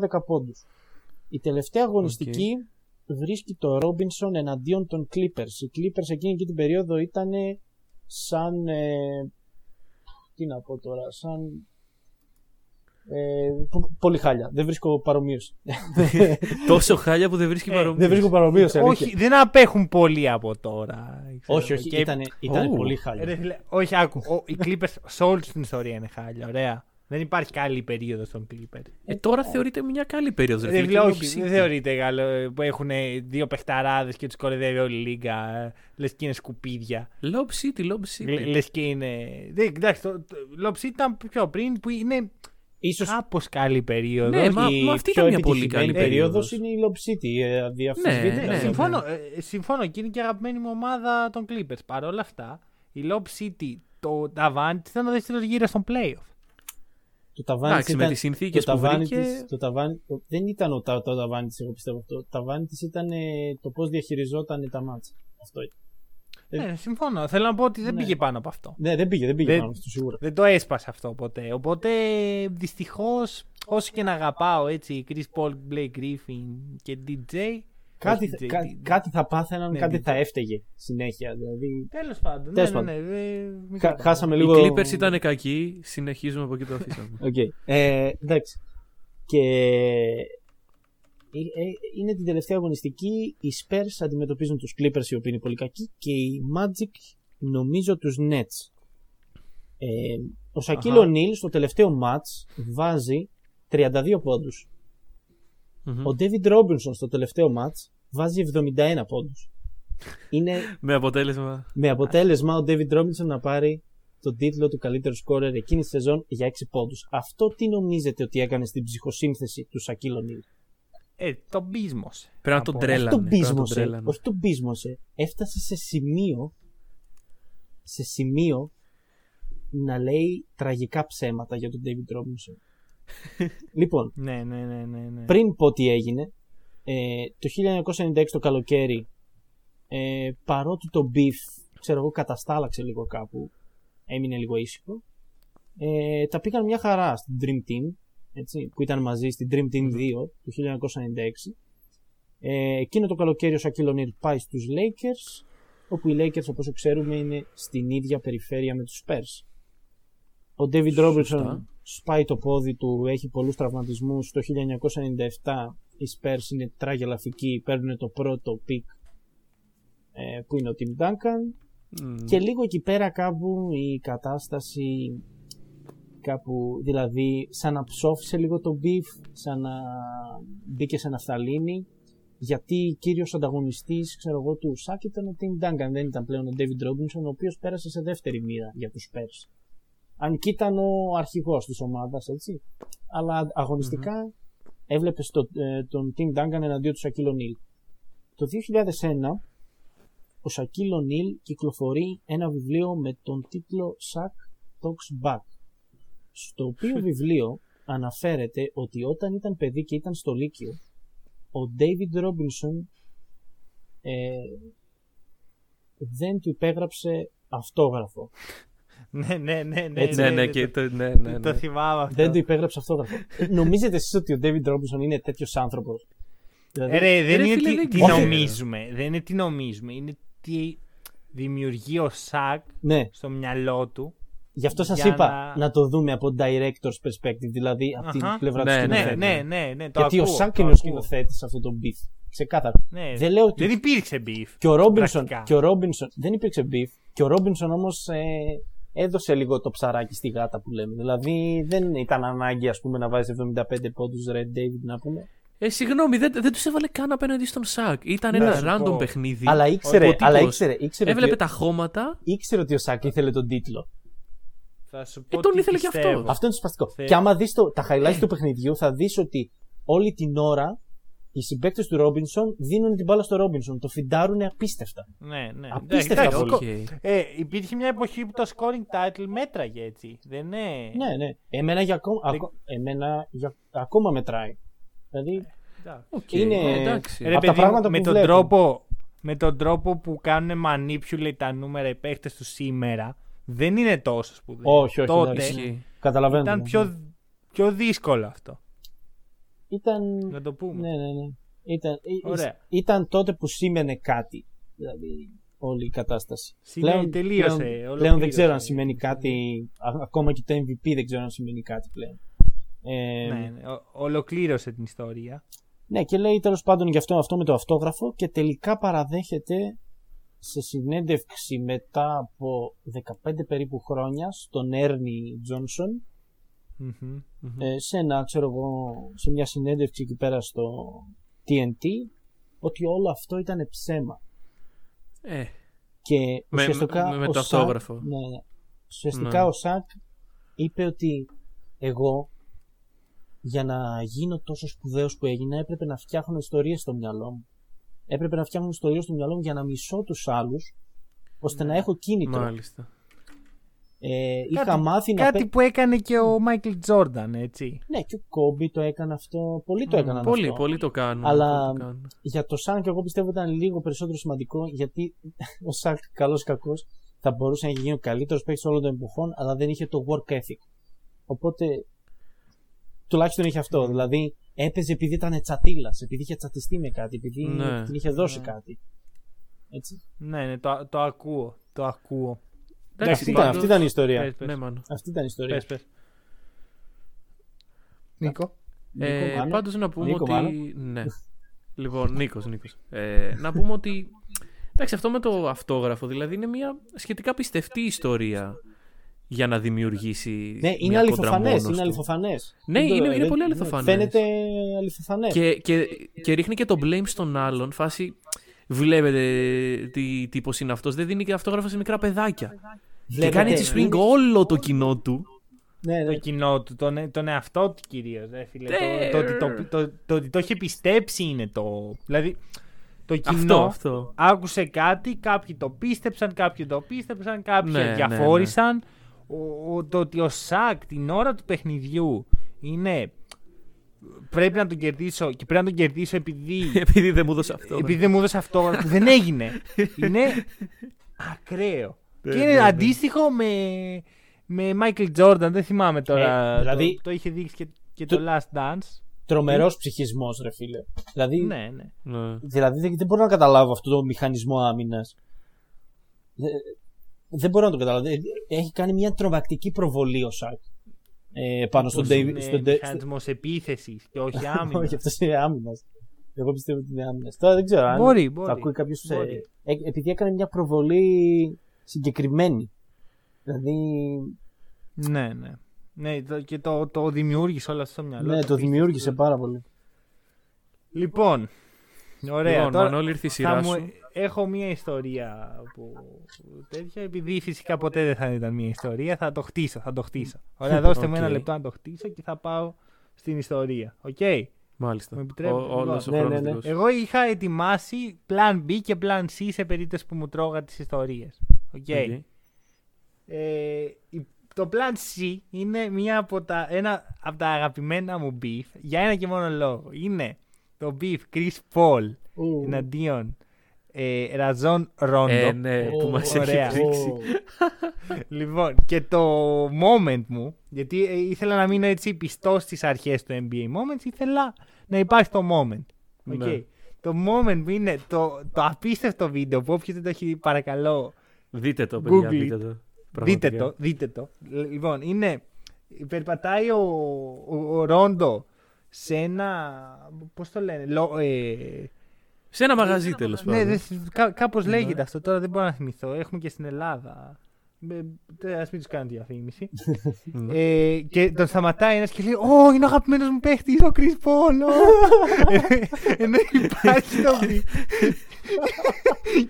S3: 2.312 πόντους. Η τελευταία αγωνιστική βρίσκει το Ρόμπινσον εναντίον των Clippers. Οι Clippers εκείνη και την περίοδο ήταν σαν... ε, τι να πω τώρα, σαν... Ε, πο- πολύ χάλια. Δεν βρίσκω παρομοίωση.
S2: Τόσο χάλια που δεν βρίσκει
S1: Ε,
S2: παρομοίωση.
S3: Δεν βρίσκω παρομοίωση. αλήθεια.
S1: Όχι, δεν απέχουν πολύ από τώρα. ξέρω.
S3: όχι, όχι
S1: Και-
S3: ήταν, ήταν
S2: Ου.
S3: πολύ
S1: Ρε
S3: χάλια.
S1: φίλε, όχι, άκου. Ο, οι Clippers σε όλη την ιστορία είναι χάλια. Ωραία. Δεν υπάρχει καλή περίοδος των Clippers.
S2: Ε, τώρα θεωρείται μια καλή περίοδος.
S1: Ρε φίλε, όχι, δεν θεωρείται καλό ε, που έχουν που παιχταράδες και τους κοροϊδεύει όλη η λίγα. Λες και είναι σκουπίδια.
S2: Lob City, Lob City.
S1: Λες και είναι. Δεν, εντάξει, το, το Lob City ήταν πιο πριν που είναι
S3: Ίσως
S1: κάπως καλή περίοδος.
S2: Ναι, μα-
S3: η
S2: μα αυτή
S3: πιο
S2: ήταν μια πολύ
S3: επιτυχημένη
S2: καλή
S3: περίοδος
S2: περίοδος.
S3: είναι η Lob City. Ε, αδιαφυσβήτητα.
S2: Ναι,
S1: Ναι,
S2: ναι,
S1: συμφωνώ, ε, συμφωνώ και είναι και αγαπημένη μου ομάδα των Clippers. Παρ' όλα αυτά, η Lob City, το ταβάνι της ήταν ο δεύτερος γύρος στον playoff.
S3: Το ταβάνι
S2: Εντάξει,
S3: της
S2: με
S3: ήταν-
S2: τις συνθήκες
S3: το
S2: που
S3: ταβάνι
S2: βρήκε-
S3: της- το ταβάνι, το- δεν ήταν ο, τα- το ταβάνι της, εγώ πιστεύω αυτό. Το ταβάνι της ήταν ε, το πώς διαχειριζόταν τα μάτσα. Αυτό ήταν. Ε,
S1: Ναι, συμφωνώ. Θέλω να πω ότι δεν
S3: ναι.
S1: πήγε πάνω από αυτό.
S3: Ναι, δεν πήγε, δεν πήγε
S1: Δεν-
S3: πάνω στο σίγουρα.
S1: Δεν το έσπασε αυτό ποτέ. Οπότε δυστυχώς, όσο και να αγαπάω έτσι Chris Paul, Blake Griffin και DJ.
S3: Κάτι,
S1: όχι
S3: θα-
S1: DJ,
S3: κα-
S1: DJ.
S3: κάτι θα πάθαιναν,
S1: Ναι,
S3: κάτι
S1: DJ.
S3: θα έφταιγε συνέχεια. Δηλαδή,
S1: Τέλος πάντων.
S3: Τέλος
S1: ναι, ναι,
S3: πάντων.
S1: ναι, ε, μην
S3: χα-
S1: κρατάμε.
S3: χάσαμε
S2: Οι
S3: λίγο.
S2: Clippers ήταν κακοί, συνεχίζουμε από εκεί το αφήσαμε.
S3: Οκ. Ε, εντάξει. Και ε, ε, είναι την τελευταία αγωνιστική. Οι Spurs αντιμετωπίζουν τους Clippers οι οποίοι είναι πολύ κακοί και οι Magic νομίζω τους Nets. Ε, ο Shaquille
S1: Αχα.
S3: O'Neal στο τελευταίο match βάζει 32 πόντους.
S2: Μμμ.
S3: Ο David Robinson στο τελευταίο match βάζει 71 πόντους. Είναι
S2: Με αποτέλεσμα.
S3: με αποτέλεσμα ο David Robinson να πάρει τον τίτλο του καλύτερου σκόρερ εκείνη τη σεζόν για 6 πόντους. Αυτό τι νομίζετε ότι έκανε στην ψυχοσύνθεση του Σακίλ O'Neal;
S1: Ε, τον μπίσμος.
S2: Πρέπει να τον
S1: πω.
S2: τρέλανε.
S3: Όχι τον
S2: πρέπει να τον
S3: πείσμωσε.
S2: τρέλανε.
S3: Όχι τον πείσμωσε. Έφτασε σε σημείο. Σε σημείο να λέει τραγικά ψέματα για τον David Robinson. λοιπόν,
S1: Ναι, ναι, ναι, ναι. ναι.
S3: πριν πω τι έγινε, ε, το 1996 το καλοκαίρι, ε, παρότι το beef, ξέρω εγώ, καταστάλαξε λίγο κάπου, έμεινε λίγο ήσυχο, ε, τα πήγαν μια χαρά στην Dream Team, έτσι, που ήταν μαζί στην Dream Team 2 του 1996. Ε, εκείνο το καλοκαίρι ο Shaquille O'Neal πάει στους Lakers, όπου οι Lakers όπως ξέρουμε είναι στην ίδια περιφέρεια με τους Spurs. Ο David Robertson
S2: Σωστά.
S3: σπάει το πόδι του, έχει πολλούς τραυματισμούς. Το 1997 οι Spurs είναι τραγελαφικοί, παίρνουν το πρώτο pick ε, που είναι ο Tim Duncan
S2: Μμ.
S3: και λίγο εκεί πέρα κάπου η κατάσταση κάπου δηλαδή σαν να ψόφισε λίγο το beef, σαν να μπήκε σε ναυταλίνη γιατί κύριος ανταγωνιστής ξέρω εγώ του Shaq ήταν ο Tim Duncan δεν ήταν πλέον ο David Robinson ο οποίος πέρασε σε δεύτερη μοίρα για τους Spurs. Αν και ήταν ο αρχηγός της ομάδας έτσι. Αλλά αγωνιστικά έβλεπες το, ε, τον Tim Duncan εναντίον του Shaquille O'Neal. Το 2001 ο Shaquille O'Neal κυκλοφορεί ένα βιβλίο με τον τίτλο Shaq Talks Back στο οποίο βιβλίο αναφέρεται ότι όταν ήταν παιδί και ήταν στο Λύκειο ο David Robinson ε, δεν του υπέγραψε αυτόγραφο.
S1: Ναι, ναι, ναι. ναι,
S3: Έτσι.
S2: Ναι, ναι,
S1: το-
S2: και το, ναι, ναι, ναι.
S1: Το θυμάμαι αυτό.
S3: Δεν του υπέγραψε αυτόγραφο. Ε, Νομίζετε εσείς ότι ο David Robinson είναι τέτοιος άνθρωπος; Δηλαδή,
S1: Ε, ρε, δεν
S2: ρε,
S1: είναι
S2: φίλε,
S1: τι,
S2: δεν
S1: τι
S2: ξέρω.
S1: νομίζουμε. Δεν είναι τι νομίζουμε. Είναι τι δημιουργεί ο Σακ
S3: ναι,
S1: στο μυαλό του.
S3: Γι' αυτό σας
S1: Για
S3: είπα
S1: να-
S3: να... το δούμε από director's perspective, δηλαδή από την
S1: Αχα.
S3: πλευρά
S2: Ναι,
S3: του
S2: ναι,
S1: Ναι,
S3: σκηνοθέτη.
S1: ναι, ναι, ναι. το
S3: Γιατί ο
S1: ακούω,
S3: Σάκ
S1: το
S3: είναι ο
S1: ακούω.
S3: σκηνοθέτης σε αυτό το beef. Ξεκάθαρα.
S1: Ναι.
S3: Δεν λέω ότι
S1: Δεν υπήρξε beef.
S3: Και ο Ρόμπινσον,
S1: Πρακτικά.
S3: και ο Ρόμπινσον δεν υπήρξε beef. Και ο Ρόμπινσον όμως ε, έδωσε λίγο το ψαράκι στη γάτα που λέμε. Δηλαδή δεν ήταν ανάγκη ας πούμε, να βάζει 75 πόντους Red David να πούμε.
S2: Ε, συγγνώμη, δεν, δεν τους έβαλε καν απέναντι στον Σακ. Ήταν
S1: Να
S2: ένα
S1: σου
S2: random
S1: πω.
S2: παιχνίδι.
S3: Αλλά ήξερε,
S2: ο τύπος
S3: αλλά ήξερε, ήξερε,
S2: Έβλεπε
S3: ότι,
S2: τα χώματα.
S3: ήξερε ότι ο Σάκ ήθελε τον τίτλο.
S1: Θα σου πω
S2: Ε, τον
S1: τι
S2: ήθελε και
S1: πιστεύω.
S2: αυτό.
S3: Αυτό είναι το σπαστικό.
S1: Θε-
S3: Και άμα δεις τα highlights του παιχνιδιού, θα δεις ότι όλη την ώρα οι συμπαίκτες του Ρόμπινσον δίνουν την μπάλα στο Ρόμπινσον. Το φιντάρουν απίστευτα.
S1: Ναι, ναι.
S3: Απίστευτα
S1: Εντάξει,
S3: πολύ.
S1: σκο-
S2: Οκ.
S1: Ε, υπήρχε μια εποχή που το scoring title μέτραγε έτσι. Δεν είναι.
S3: Ναι, ναι. Εμένα, για ακόμα,
S1: Δεν-
S3: ακο- εμένα για, ακόμα μετράει. Δηλαδή,
S1: Εντάξει.
S2: Οκ,
S3: Είναι-
S2: ε, εντάξει.
S1: Ρε
S3: Απ' τα
S1: παιδί μου,
S3: πράγματα
S1: με
S3: που
S1: τον,
S3: βλέπω.
S1: τρόπο, με τον τρόπο που κάνουν manipulate τα νούμερα οι παίχτες τους σήμερα δεν είναι τόσο σπουδαίο.
S3: Όχι, όχι,
S1: Τότε
S3: εντάξει.
S2: Ισχύει.
S3: καταλαβαίνω.
S1: ήταν
S3: ναι.
S1: πιο, πιο δύσκολο αυτό.
S3: Ήταν.
S1: Να το πούμε.
S3: Ναι, ναι, ναι. Ήταν, ε,
S1: Ωραία.
S3: ήταν τότε που σήμαινε κάτι. Δηλαδή, όλη η κατάσταση.
S1: Σημαίνει, τελείωσε,
S3: πλέον, πλέον
S1: ολοκλήρωσε.
S3: δεν ξέρω αν σημαίνει κάτι. α- ακόμα και το MVP δεν ξέρω αν σημαίνει κάτι πλέον. Ε,
S1: Ναι, ναι, ο- ολοκλήρωσε την ιστορία.
S3: Ναι, και λέει τέλος πάντων γι' αυτό, αυτό με το αυτόγραφο και τελικά παραδέχεται σε συνέντευξη μετά από 15 περίπου χρόνια στον Έρνη Τζόνσον
S1: Μμμ.
S3: ε, σε, ένα, ξέρω εγώ, σε μια συνέντευξη εκεί πέρα στο TNT ότι όλο αυτό ήταν ψέμα.
S2: Ε,
S3: Και
S2: Με-
S3: ουσιαστικά
S2: με- με
S3: ο
S2: το
S3: Σακ-
S2: αυτόγραφο.
S3: Ναι, ναι. Ουσιαστικά
S2: Ναι.
S3: ο Σακ είπε ότι εγώ για να γίνω τόσο σπουδαίος που έγινα έπρεπε να φτιάχνω ιστορίες στο μυαλό μου. Έπρεπε να φτιάχνω ιστορίες στο μυαλό μου για να μισώ τους άλλους ώστε να έχω κίνητρο.
S2: μάλιστα.
S3: Ε, είχα
S1: Κάτι-
S3: μάθει να
S1: Κάτι
S3: παί-
S1: που έκανε και ο Μάικλ Τζόρνταν, έτσι.
S3: Ναι, και ο Κόμπι το έκανε αυτό. Πολλοί το έκαναν
S2: Πολύ,
S3: αυτό.
S2: πολύ το κάνουν.
S3: Αλλά-
S2: πολύ το κάνουν.
S3: Για το Σάκ, εγώ πιστεύω ήταν λίγο περισσότερο σημαντικό γιατί ο Σάκ, καλός ή κακός, θα μπορούσε να έχει γίνει ο καλύτερος παίκτης όλων των εποχών, αλλά δεν είχε το work ethic. Οπότε τουλάχιστον είχε αυτό. Δηλαδή έπαιζε επειδή ήταν τσατήλας, επειδή είχε τσατιστεί με κάτι, επειδή
S2: Ναι.
S3: την είχε δώσει κάτι. Έτσι.
S1: Ναι, ναι, το, το ακούω. Το ακούω.
S2: Εντάξει,
S3: αυτή, ήταν,
S2: πάντως-
S3: αυτή ήταν η ιστορία.
S1: Πες, πες.
S2: Ναι, μάλλον.
S3: Αυτή ήταν η ιστορία.
S1: Πες, πες. Νίκο.
S2: Ε,
S3: Νίκο, Μάνο.
S2: πάντως να πούμε
S3: Νίκο,
S2: ότι...
S3: Μάνο.
S2: Ναι. λοιπόν, Νίκος, Νίκος. Ε, να πούμε ότι... Εντάξει, αυτό με το αυτόγραφο, δηλαδή είναι μια σχετικά πιστευτή ιστορία για να δημιουργήσει
S3: Ναι, είναι
S2: μια κόντρα
S3: αληθοφανές.
S2: μόνος
S3: Είναι
S2: του.
S3: αληθοφανές.
S2: Ναι, είναι- είναι πολύ αληθοφανές.
S3: Φαίνεται αληθοφανές.
S2: Και, και, και ρίχνει και το blame στον άλλον, φάση... Βλέπετε τι τύπος είναι αυτός, δεν δίνει και αυτόγραφα σε μικρά παιδάκια. Και κάνει έτσι swing όλο το κοινό του
S3: Ναι,
S1: το
S3: ναι.
S1: κοινό του, τον, ε- τον εαυτό του κυρίως. φίλε.
S2: Ναι.
S1: Το, το, ότι το, το, το ότι το είχε πιστέψει είναι το. Δηλαδή, το κοινό
S2: Αυτό, αυτό.
S1: άκουσε κάτι, κάποιοι το πίστεψαν, κάποιοι το πίστεψαν, κάποιοι
S2: Ναι, ναι,
S1: διαφόρησαν. Ο, ο- το ότι ο Σακ την ώρα του παιχνιδιού είναι. Πρέπει να τον κερδίσω και πρέπει να τον κερδίσω επειδή,
S2: Επειδή δεν μου έδωσε αυτό. ναι.
S1: επειδή δεν μου έδωσε αυτό που δεν έγινε. είναι ακραίο.
S2: Ναι,
S1: και
S2: ναι,
S1: είναι
S2: ναι.
S1: αντίστοιχο με, με Michael Jordan. Δεν θυμάμαι τώρα.
S3: Ε, δηλαδή-
S1: το, το είχε δείξει και, και
S3: Το-
S1: το Last Dance.
S3: Τρομερός ψυχισμός, ρε φίλε. Δηλαδή,
S1: Ναι, ναι.
S2: Ναι.
S3: δηλαδή δεν, δεν μπορώ να καταλάβω αυτό το μηχανισμό άμυνας. Δεν μπορώ να το καταλάβω. Ε, Έχει κάνει μια τρομακτική προβολή ο Σάκ. Ε, πάνω στον
S1: Πως
S3: David.
S1: είναι
S3: Στον Dave-
S1: μηχανισμός επίθεσης και όχι άμυνας.
S3: Όχι, αυτός είναι άμυνας. Εγώ πιστεύω ότι είναι άμυνας. Τώρα δεν ξέρω αν
S1: Μπορεί, μπορεί.
S3: το ακούει κάποιος.
S1: Μπορεί.
S3: επειδή έκανε μια προβολή συγκεκριμένη. Δηλαδή.
S1: ναι, ναι. Ναι, το, και το, το δημιούργησε όλα αυτό στο μυαλό.
S3: Ναι, το δημιούργησε πάρα πολύ.
S1: Λοιπόν, ωραία.
S2: Λοιπόν,
S1: τώρα
S2: Μανώλη, ήρθε η
S1: θα
S2: σειρά
S1: μου-
S2: σου.
S1: Έχω μία ιστορία που τέτοια, επειδή φυσικά ποτέ δεν θα ήταν μία ιστορία, θα το χτίσω, θα το χτίσω. Ωραία, δώστε μου ένα
S2: Οκ.
S1: λεπτό να το χτίσω και θα πάω στην ιστορία. Οκ;
S2: Μάλιστα.
S1: μου επιτρέπετε,
S2: Ο- όλος ο
S3: λοιπόν. Ναι,
S2: χρόνος
S3: ναι, ναι.
S2: δικός σου.
S1: Εγώ είχα ετοιμάσει plan B και plan C σε περίπτωση που μου τρώγατε τις ιστορίες. Οκ;
S2: Οκ.
S1: Ε, η- το Plan C είναι μία από τα, ένα από τα αγαπημένα μου beef για ένα και μόνο λόγο. Είναι το beef Chris Paul
S3: Ου.
S1: εναντίον ε, Rajon Rondo.
S2: Ε, ναι, που
S3: Ω,
S2: μας έχει
S1: ωραία.
S2: πρίξει.
S1: Λοιπόν, και το moment μου, γιατί ε, ήθελα να μείνω έτσι πιστός στις αρχές του NBA Moments, ήθελα να υπάρχει το moment. Οκ.
S2: Ναι.
S1: Το moment μου είναι το, το απίστευτο βίντεο που όποιος δεν το έχει δει παρακαλώ
S2: Δείτε το, παιδιά,
S1: Google
S2: δείτε
S1: it.
S2: το.
S1: Δείτε
S2: Πραγματικά.
S1: το, δείτε το. Λοιπόν, είναι. Περπατάει ο, ο, ο Ρόντο σε ένα. Πώς το λένε. Λο, ε,
S2: Σε ένα μαγαζί τέλος
S1: ναι,
S2: πάντων.
S1: δεν, κά, κάπως λέγεται αυτό. Τώρα δεν μπορώ να θυμηθώ. Έχουμε και στην Ελλάδα. Α μην τους κάνω διαφήμιση.
S2: Ναι.
S1: ε, και τον σταματάει ένας και λέει: Ω, είναι ο αγαπημένος μου παίχτης, ο Κρι Πόλο. Ενώ υπάρχει το μη.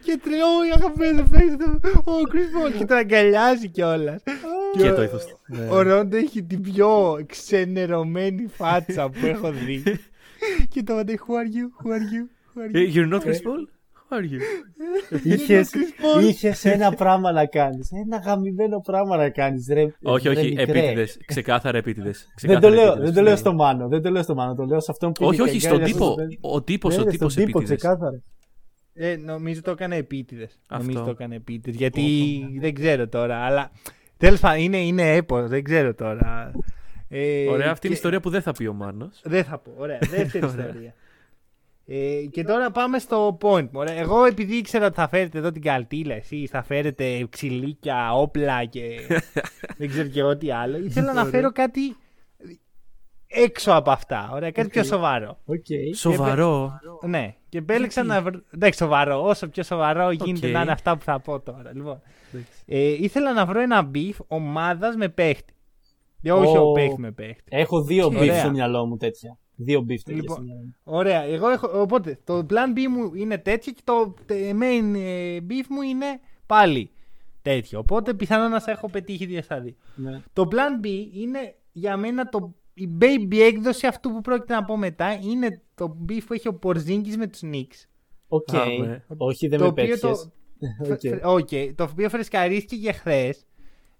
S1: και τρελό, ο αγαπημένος μου παίχτης, ο Κρι Πόλο. Και τον αγκαλιάζει κιόλας.
S2: Και το ήθος. Ναι.
S1: Ο Ρόντο έχει την πιο ξενερωμένη φάτσα που έχω δει. και το βαντέ, who are you, who are you, who are you;
S2: Ε, You're not Chris Paul? Who are you?
S3: Είχες,
S1: Chris Paul.
S3: είχες ένα πράγμα να κάνεις. Ένα γαμημένο πράγμα να κάνεις. Ρε,
S2: όχι,
S3: ρε
S2: όχι,
S3: μικρέ.
S2: επίτηδες. Ξεκάθαρα επίτηδες.
S3: Δεν το, λέω, δεν το λέω στο Μάνο. Δεν το λέω στο Μάνο. Το λέω σε αυτόν που
S2: Όχι,
S3: είχε
S2: όχι,
S3: και
S2: στον
S3: αγκάλια
S2: τύπο.
S3: στο παιδί.
S2: Ο τύπος,
S3: Ναι,
S2: ο
S3: ρε,
S2: τύπος
S3: στον τύπο,
S2: επίτηδες.
S3: ξεκάθαρα.
S1: Ε, νομίζω το έκανε επίτηδες.
S2: Αυτό.
S1: Νομίζω το έκανε επίτηδες. Γιατί δεν ξέρω τώρα. Αλλά τέλος πάντων είναι, είναι έπος. Δεν ξέρω τώρα. Ε,
S2: Ωραία, αυτή είναι η
S1: και-
S2: ιστορία που δεν θα πει ο Μάνος.
S1: Δεν θα πω. Ωραία. Δεύτερη
S2: Ωραία.
S1: ιστορία. Ε, και τώρα πάμε στο point μου. Ωραία. Εγώ επειδή ήξερα ότι θα φέρετε εδώ την καλτήλα, εσεί θα φέρετε ξυλίκια, όπλα και δεν ξέρω και εγώ τι άλλο. Ήθελα να φέρω κάτι έξω από αυτά. Ωραία, κάτι πιο σοβαρό.
S3: Οκ.
S2: Σοβαρό.
S1: Ναι, και επέλεξα να βρω. Εντάξει, σοβαρό. Όσο πιο σοβαρό γίνεται
S2: Οκ.
S1: να είναι αυτά που θα πω τώρα. Λοιπόν, ε, ήθελα να βρω ένα beef ομάδας με παίχτη. Και όχι
S3: Ω.
S1: ο παίχτη με παίχτη.
S3: Έχω δύο
S1: Ωραία.
S3: μπιφ στο μυαλό μου τέτοια. Δύο beef τέτοια
S1: Λοιπόν,
S3: στο μυαλό μου.
S1: Ωραία, εγώ έχω. Οπότε το plan B μου είναι τέτοιο και το ε, main ε, beef μου είναι πάλι τέτοιο. Οπότε πιθανόν να σε έχω πετύχει δύο στα δύο.
S3: Ναι.
S1: Το plan B είναι για μένα το, η baby έκδοση αυτού που πρόκειται να πω μετά. Είναι το beef που έχει ο Πορζίνκης με τους Knicks.
S3: Οκ.
S2: Α, ναι.
S3: Όχι, δεν
S1: το
S3: με
S1: οποίο
S3: πέτυχες.
S1: το,
S3: Οκ.
S1: φε- οκ, το οποίο φρεσκαρίστηκε και χθες.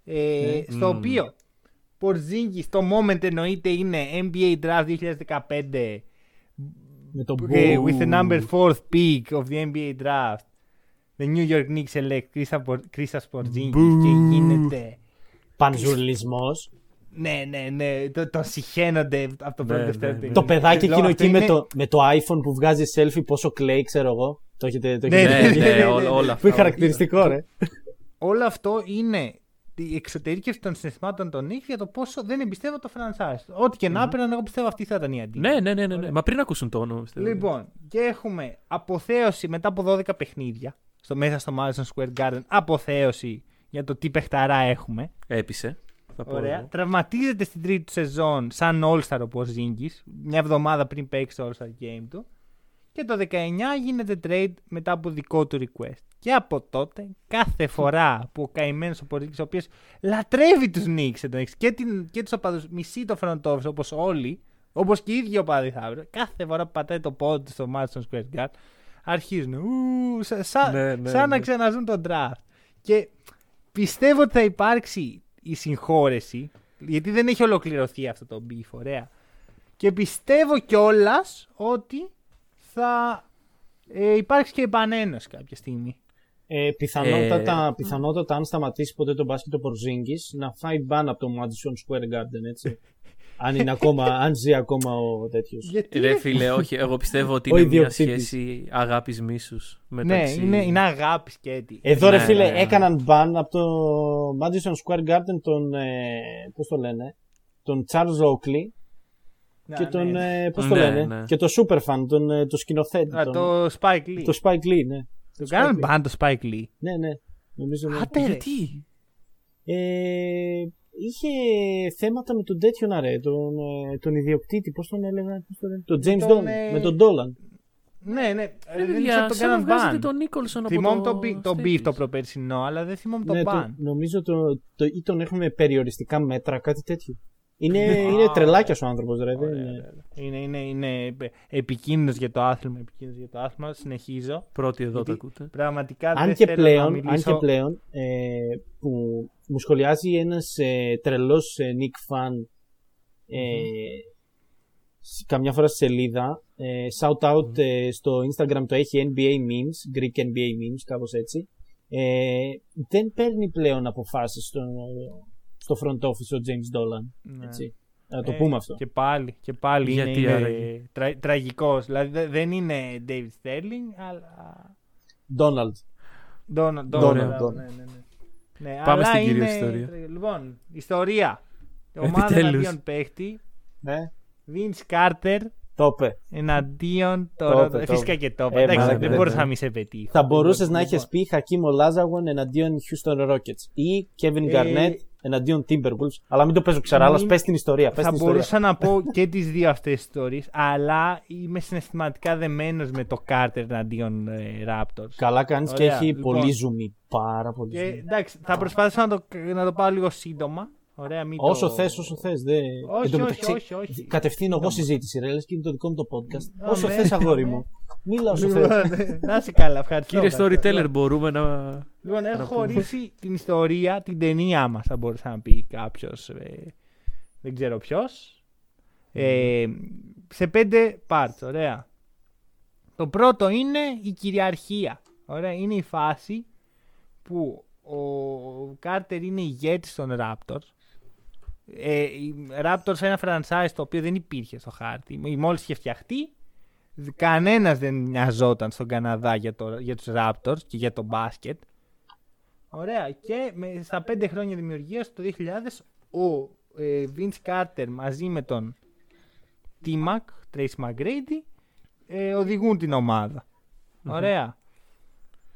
S1: Ε, Στο
S2: Μμμ.
S1: οποίο Πορζίνκη στο moment εννοείται είναι NBA Draft 2015
S3: Με το
S1: ε,
S3: boo.
S1: with the number 4th pick of the NBA Draft. The New York Knicks select Kristaps Porzingis και γίνεται.
S3: Πανζουρλισμός.
S1: Ναι, ναι, ναι. Το, το σιχαίνονται από το
S2: Ναι,
S1: πρώτο
S2: ναι,
S1: δεύτερο.
S2: ναι.
S3: Το παιδάκι
S1: Και λέω,
S3: εκείνο
S1: αυτό
S3: εκεί με
S1: είναι-
S3: το, με το iPhone που βγάζει selfie πόσο κλαίει, ξέρω εγώ. Το έχετε, το
S1: Ναι,
S3: έχετε
S2: Ναι,
S3: δει.
S1: ναι,
S2: ναι,
S1: ναι,
S2: ό-
S1: ναι.
S2: όλα
S3: Που
S2: αυτά.
S3: είναι χαρακτηριστικό, ρε.
S1: Όλο αυτό είναι η εξωτερήκευση των συναισθημάτων των Knicks για το πόσο δεν εμπιστεύω το franchise. Ό,τι και να έπαιρναν, εγώ πιστεύω αυτή θα ήταν η αντίληψη.
S2: Ναι, ναι, ναι, ναι, ναι. Μα πριν ακούσουν το όνομα. πιστεύω.
S1: Λοιπόν, και έχουμε αποθέωση μετά από 12 παιχνίδια στο, μέσα στο Madison Square Garden. Αποθέωση για το τι παιχταρά έχουμε.
S2: Έπεισε. Θα πω
S1: Ωραία.
S2: εγώ.
S1: Τραυματίζεται στην τρίτη του σεζόν σαν All-Star ο Porzingis, μια εβδομάδα πριν παίξει το All-Star Game του. Και το 19 γίνεται trade μετά από δικό του request. Και από τότε, κάθε φορά που ο καημένος ο Πορτζίνγκη, ο οποίος λατρεύει τους Knicks εντωμεταξύ, και, την, και τους οπαδούς, μισεί το front office όπως όλοι, όπως και οι ίδιοι οπαδοί θα βρουν, κάθε φορά που πατάει το πόδι του στο Madison Square Garden, αρχίζουν ου, σα, σα-
S2: Ναι, ναι,
S1: σαν να
S2: ναι.
S1: ξαναζούν τον draft. Και πιστεύω ότι θα υπάρξει η συγχώρεση, γιατί δεν έχει ολοκληρωθεί αυτό το beef, ωραία. Και πιστεύω κιόλας ότι θα ε, υπάρξει και επανένωση κάποια στιγμή.
S3: Ε, πιθανότατα,
S2: Ε,
S3: πιθανότατα, αν σταματήσει ποτέ τον μπάσκετ ο Πορζίνγκης, να φάει μπαν από το Madison Square Garden, έτσι. αν, είναι ακόμα, αν ζει ακόμα ο τέτοιος.
S1: Γιατί
S2: Ρε φίλε, όχι. Εγώ πιστεύω ότι
S3: Ο
S2: είναι μια
S3: ιδιοκτήτης.
S2: σχέση αγάπης μίσους.
S1: ναι,
S2: Μεταξύ...
S1: είναι, είναι αγάπης και έτσι.
S3: Εδώ ρε
S2: Ναι,
S3: φίλε,
S2: ναι, ναι.
S3: έκαναν μπαν από το Madison Square Garden τον, ε, πώς το λένε, τον Charles Oakley
S1: Ναι,
S3: και τον,
S1: ναι.
S3: ε, πώς το
S2: Ναι,
S3: λένε,
S2: ναι.
S3: και το Superfan, τον, ε, το σκηνοθέτη,
S1: Α,
S3: τον,
S1: το Spike Lee.
S3: το Spike Lee, ναι.
S1: Το
S3: Spike
S1: κάνανε
S3: Lee.
S1: μπαν το Spike Lee.
S3: Ναι, ναι, νομίζω ναι.
S1: Άτε ρε.
S2: Γιατί;
S3: Ε, είχε θέματα με τον τέτοιον αρέ, τον, ε, τον ιδιοκτήτη, πώς τον έλεγα, πώς τον λένε, τον James
S1: τον,
S3: Dolan,
S1: ε,
S3: με τον Dolan.
S1: Ναι, ναι.
S2: Ρε
S1: Δεν
S2: παιδιά,
S1: ξέρω τον
S2: σαν να
S1: κάναν
S2: βγάζετε
S1: μπαν.
S2: τον Νίκολσον από
S1: Θυμόμαι
S2: το
S1: το, beef- το
S2: stage.
S1: beef το προπερσινό, αλλά δεν θυμόμαι το
S3: ναι, το,
S1: μπαν.
S3: νομίζω το, το, ή τον έχουμε περιοριστικά μέτρα, κάτι τέτοιο. Είναι, είναι τρελάκια ο άνθρωπος, ρε. δεν είναι-
S1: Είναι, είναι, είναι επικίνδυνος για το άθλημα. Επικίνδυνος για το άθλημα. Συνεχίζω.
S2: Πρώτη εδώ το
S1: Γιατί-
S2: ακούτε.
S1: Πραγματικά
S3: αν,
S1: δεν
S3: και
S1: θέλω
S3: πλέον,
S1: να
S3: αν
S1: μιλήσω.
S3: και πλέον ε, που μου σχολιάζει ένας ε, τρελός ε, Nick fan ε, σ- καμιά φορά στη σελίδα ε, shout out ε, στο Instagram το έχει NBA memes Greek NBA memes κάπως έτσι ε, δεν παίρνει πλέον αποφάσεις στο, στο front office ο James Dolan
S1: Ναι.
S3: έτσι. να το
S1: Ε,
S3: πούμε αυτό
S1: Και πάλι, και πάλι
S2: Γιατί
S1: είναι,
S2: άραγε;
S1: είναι τρα, τραγικός. Δηλαδή δε- δεν είναι David Sterling, αλλά...
S3: Donald
S1: Donald,
S3: Donald,
S1: Donald,
S3: Donald.
S1: ναι, ναι, ναι. Ναι,
S2: Πάμε
S1: αλλά
S2: στην κυρίως
S1: είναι-
S2: ιστορία.
S1: Λοιπόν, ιστορία. Ομάδα
S2: Επιτέλους.
S1: εναντίον παίχτη.
S3: ναι.
S1: Vince Carter
S3: το είπε
S1: εναντίον
S3: Το
S1: τώρα.
S3: είπε, το
S1: Φυσικά
S3: είπε.
S1: και το είπε.
S3: Ε,
S1: Εντάξει,
S3: μαλάκα,
S1: δεν
S3: ναι,
S1: μπορούσα
S2: ναι.
S1: να μην σε πετύχω.
S3: Θα μπορούσες
S1: Λοιπόν,
S3: να έχει πει Χακίμ Λάζαγον εναντίον Houston Rockets ή Kevin
S1: Ε,
S3: Garnett εναντίον Timberwolves. Αλλά μην το παίζω ξαράλα,
S1: μην-
S3: πες την ιστορία. Πες
S1: Θα
S3: την ιστορία.
S1: μπορούσα να πω και τις δύο αυτές ιστορίε, αλλά είμαι συναισθηματικά δεμένος με το Carter εναντίον ε, Raptors.
S3: Καλά κάνεις και
S1: Ωραία,
S3: έχει
S1: λοιπόν.
S3: πολύ ζουμί. Πάρα πολύ
S1: Και
S3: ζουμί.
S1: εντάξει, θα προσπαθήσω να το, να το πάω λίγο σύντομα. Ωραία, μην
S3: Όσο
S1: το...
S3: θες, όσο θες. Δε...
S1: Όχι,
S3: Εν τω
S1: όχι,
S3: μεταξύ,
S1: όχι, όχι.
S3: Κατευθύνω εγώ
S1: Σύντομα.
S3: συζήτηση, ρε. Λες και είναι το δικό μου το podcast.
S1: Α,
S3: όσο
S1: ναι.
S3: θες, αγόρι μου. Μίλα όσο θε.
S1: Λοιπόν, να είσαι καλά, ευχαριστώ.
S2: Κύριε
S1: ευχαριστώ.
S2: Storyteller, μπορούμε να.
S1: Λοιπόν, έχω
S2: να πούμε.
S1: χωρίσει την ιστορία, την ταινία μας, θα μπορούσε να πει κάποιος. δεν ξέρω ποιος. Ε, σε πέντε parts, ωραία. Το πρώτο είναι η κυριαρχία. Ωραία, είναι η φάση που ο Κάρτερ είναι ηγέτης των Raptors. Ε, οι Raptors ένα franchise το οποίο δεν υπήρχε στο χάρτη. Μόλις είχε φτιαχτεί, κανένας δεν νοιαζόταν στον Καναδά για, το, για τους Raptors και για το μπάσκετ. Ωραία. Και με, στα πέντε χρόνια δημιουργίας το 2000 ο ε, Vince Carter μαζί με τον T-Mac, Trace McGrady ε, οδηγούν την ομάδα. Ωραία.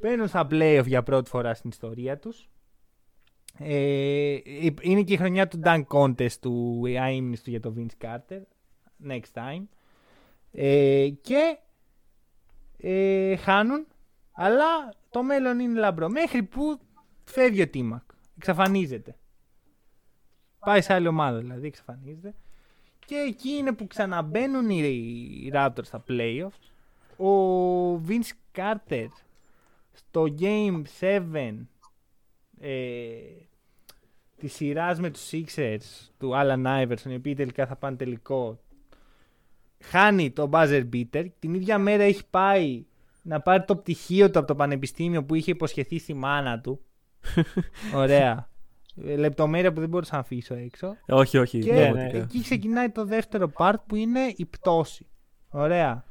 S1: Μπαίνουν στα playoff για πρώτη φορά στην ιστορία τους. Ε, είναι και η χρονιά του Dunk Contest του αείμνης του για το Vince Carter. Next time. Ε, και ε, χάνουν, αλλά το μέλλον είναι λαμπρό. Μέχρι που φεύγει ο Τίμακ. Εξαφανίζεται. Πάει σε άλλη ομάδα δηλαδή, εξαφανίζεται. Και εκεί είναι που ξαναμπαίνουν οι, οι Raptors στα playoffs. Ο Vince Carter στο Game 7 ε, τη σειράς με τους Sixers του Alan Iverson, οι οποίοι τελικά θα πάνε τελικό, χάνει το buzzer beater. Την ίδια μέρα έχει πάει να πάρει το πτυχίο του από το πανεπιστήμιο που είχε υποσχεθεί στη μάνα του. Ωραία. Ε, Λεπτομέρεια που δεν μπορούσα να αφήσω έξω.
S2: Όχι, όχι.
S1: Και
S2: πραγματικά.
S1: εκεί ξεκινάει το δεύτερο part που είναι η πτώση. Ωραία.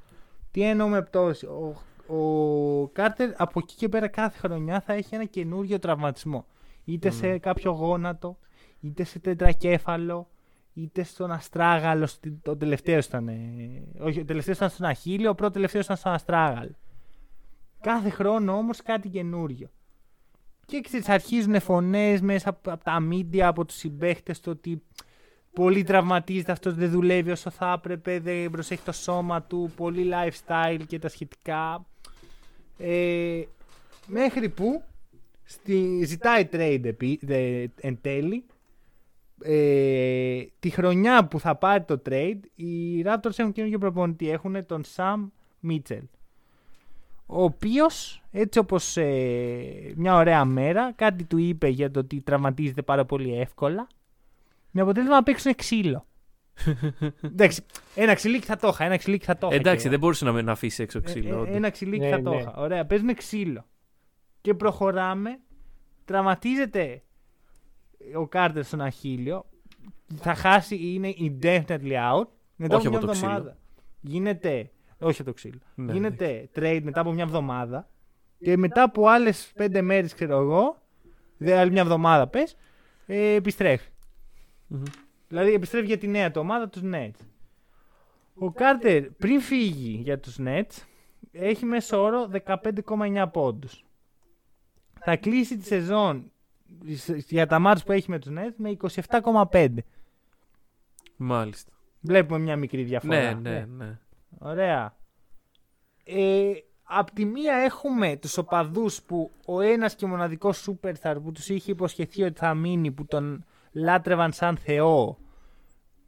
S1: Τι εννοώ με πτώση; Ο, ο Κάρτερ από εκεί και πέρα κάθε χρονιά θα έχει ένα καινούριο τραυματισμό. Είτε σε κάποιο γόνατο, είτε σε τετρακέφαλο, είτε στον αστράγαλο. στη- Το τελευταίο ήταν. ε, όχι, ο τελευταίος ήταν στον Αχίλιο, ο πρώτος τελευταίος ήταν στον αστράγαλο. Κάθε χρόνο όμως κάτι καινούριο. Και ξέρεις, αρχίζουν φωνές μέσα από, από τα media, από τους συμπαίχτες, το ότι Πολύ τραυματίζεται, αυτός δεν δουλεύει όσο θα έπρεπε, δεν προσέχει το σώμα του, πολύ lifestyle και τα σχετικά. Ε, μέχρι που στη, ζητάει trade επί, δε, εν τέλει. Ε, τη χρονιά που θα πάρει το trade, οι Raptors έχουν καινούργιο προπονητή. Έχουν τον Sam Mitchell. Ο οποίος, έτσι όπως μια ωραία μέρα, κάτι του είπε για το ότι τραυματίζεται πάρα πολύ εύκολα. Με αποτέλεσμα να παίξουν ξύλο. Εντάξει, ένα ξυλίκι θα το είχα. Ένα ξυλίκι θα το είχα.
S2: Εντάξει,
S1: και-
S2: δεν μπορούσε να, με- να αφήσει έξω
S1: ε,
S2: ξύλο.
S1: ε,
S2: όντως.
S1: ένα ξυλίκι
S3: Ναι,
S1: θα το
S3: ναι.
S1: είχα. Ωραία, παίζουν ξύλο. Και προχωράμε. Τραυματίζεται ο Κάρτερ στον Αχίλιο. Θα χάσει, είναι indefinitely out. Μετά
S2: Όχι
S1: από μια
S2: από το ξύλο.
S1: εβδομάδα. Γίνεται. Όχι από το ξύλο.
S2: Ναι,
S1: γίνεται trade μετά από μια εβδομάδα. Και μετά από άλλες πέντε μέρες, ξέρω εγώ, δε άλλη μια εβδομάδα πες, ε, επιστρέφει.
S2: Μμμ.
S1: Δηλαδή επιστρέφει για τη νέα του ομάδα, τους Nets. Ο Κάρτερ πριν φύγει για τους Nets έχει μέσο όρο 15,9 πόντους. Θα κλείσει τη σεζόν για τα μάτια που έχει με τους Nets με 27,5.
S2: Μάλιστα.
S1: Βλέπουμε μια μικρή διαφορά.
S2: Ναι, ναι, ναι.
S1: Ωραία. Ε, απ' τη μία έχουμε τους οπαδούς που ο ένας και μοναδικός superstar που τους είχε υποσχεθεί ότι θα μείνει, που τον λάτρευαν σαν θεό,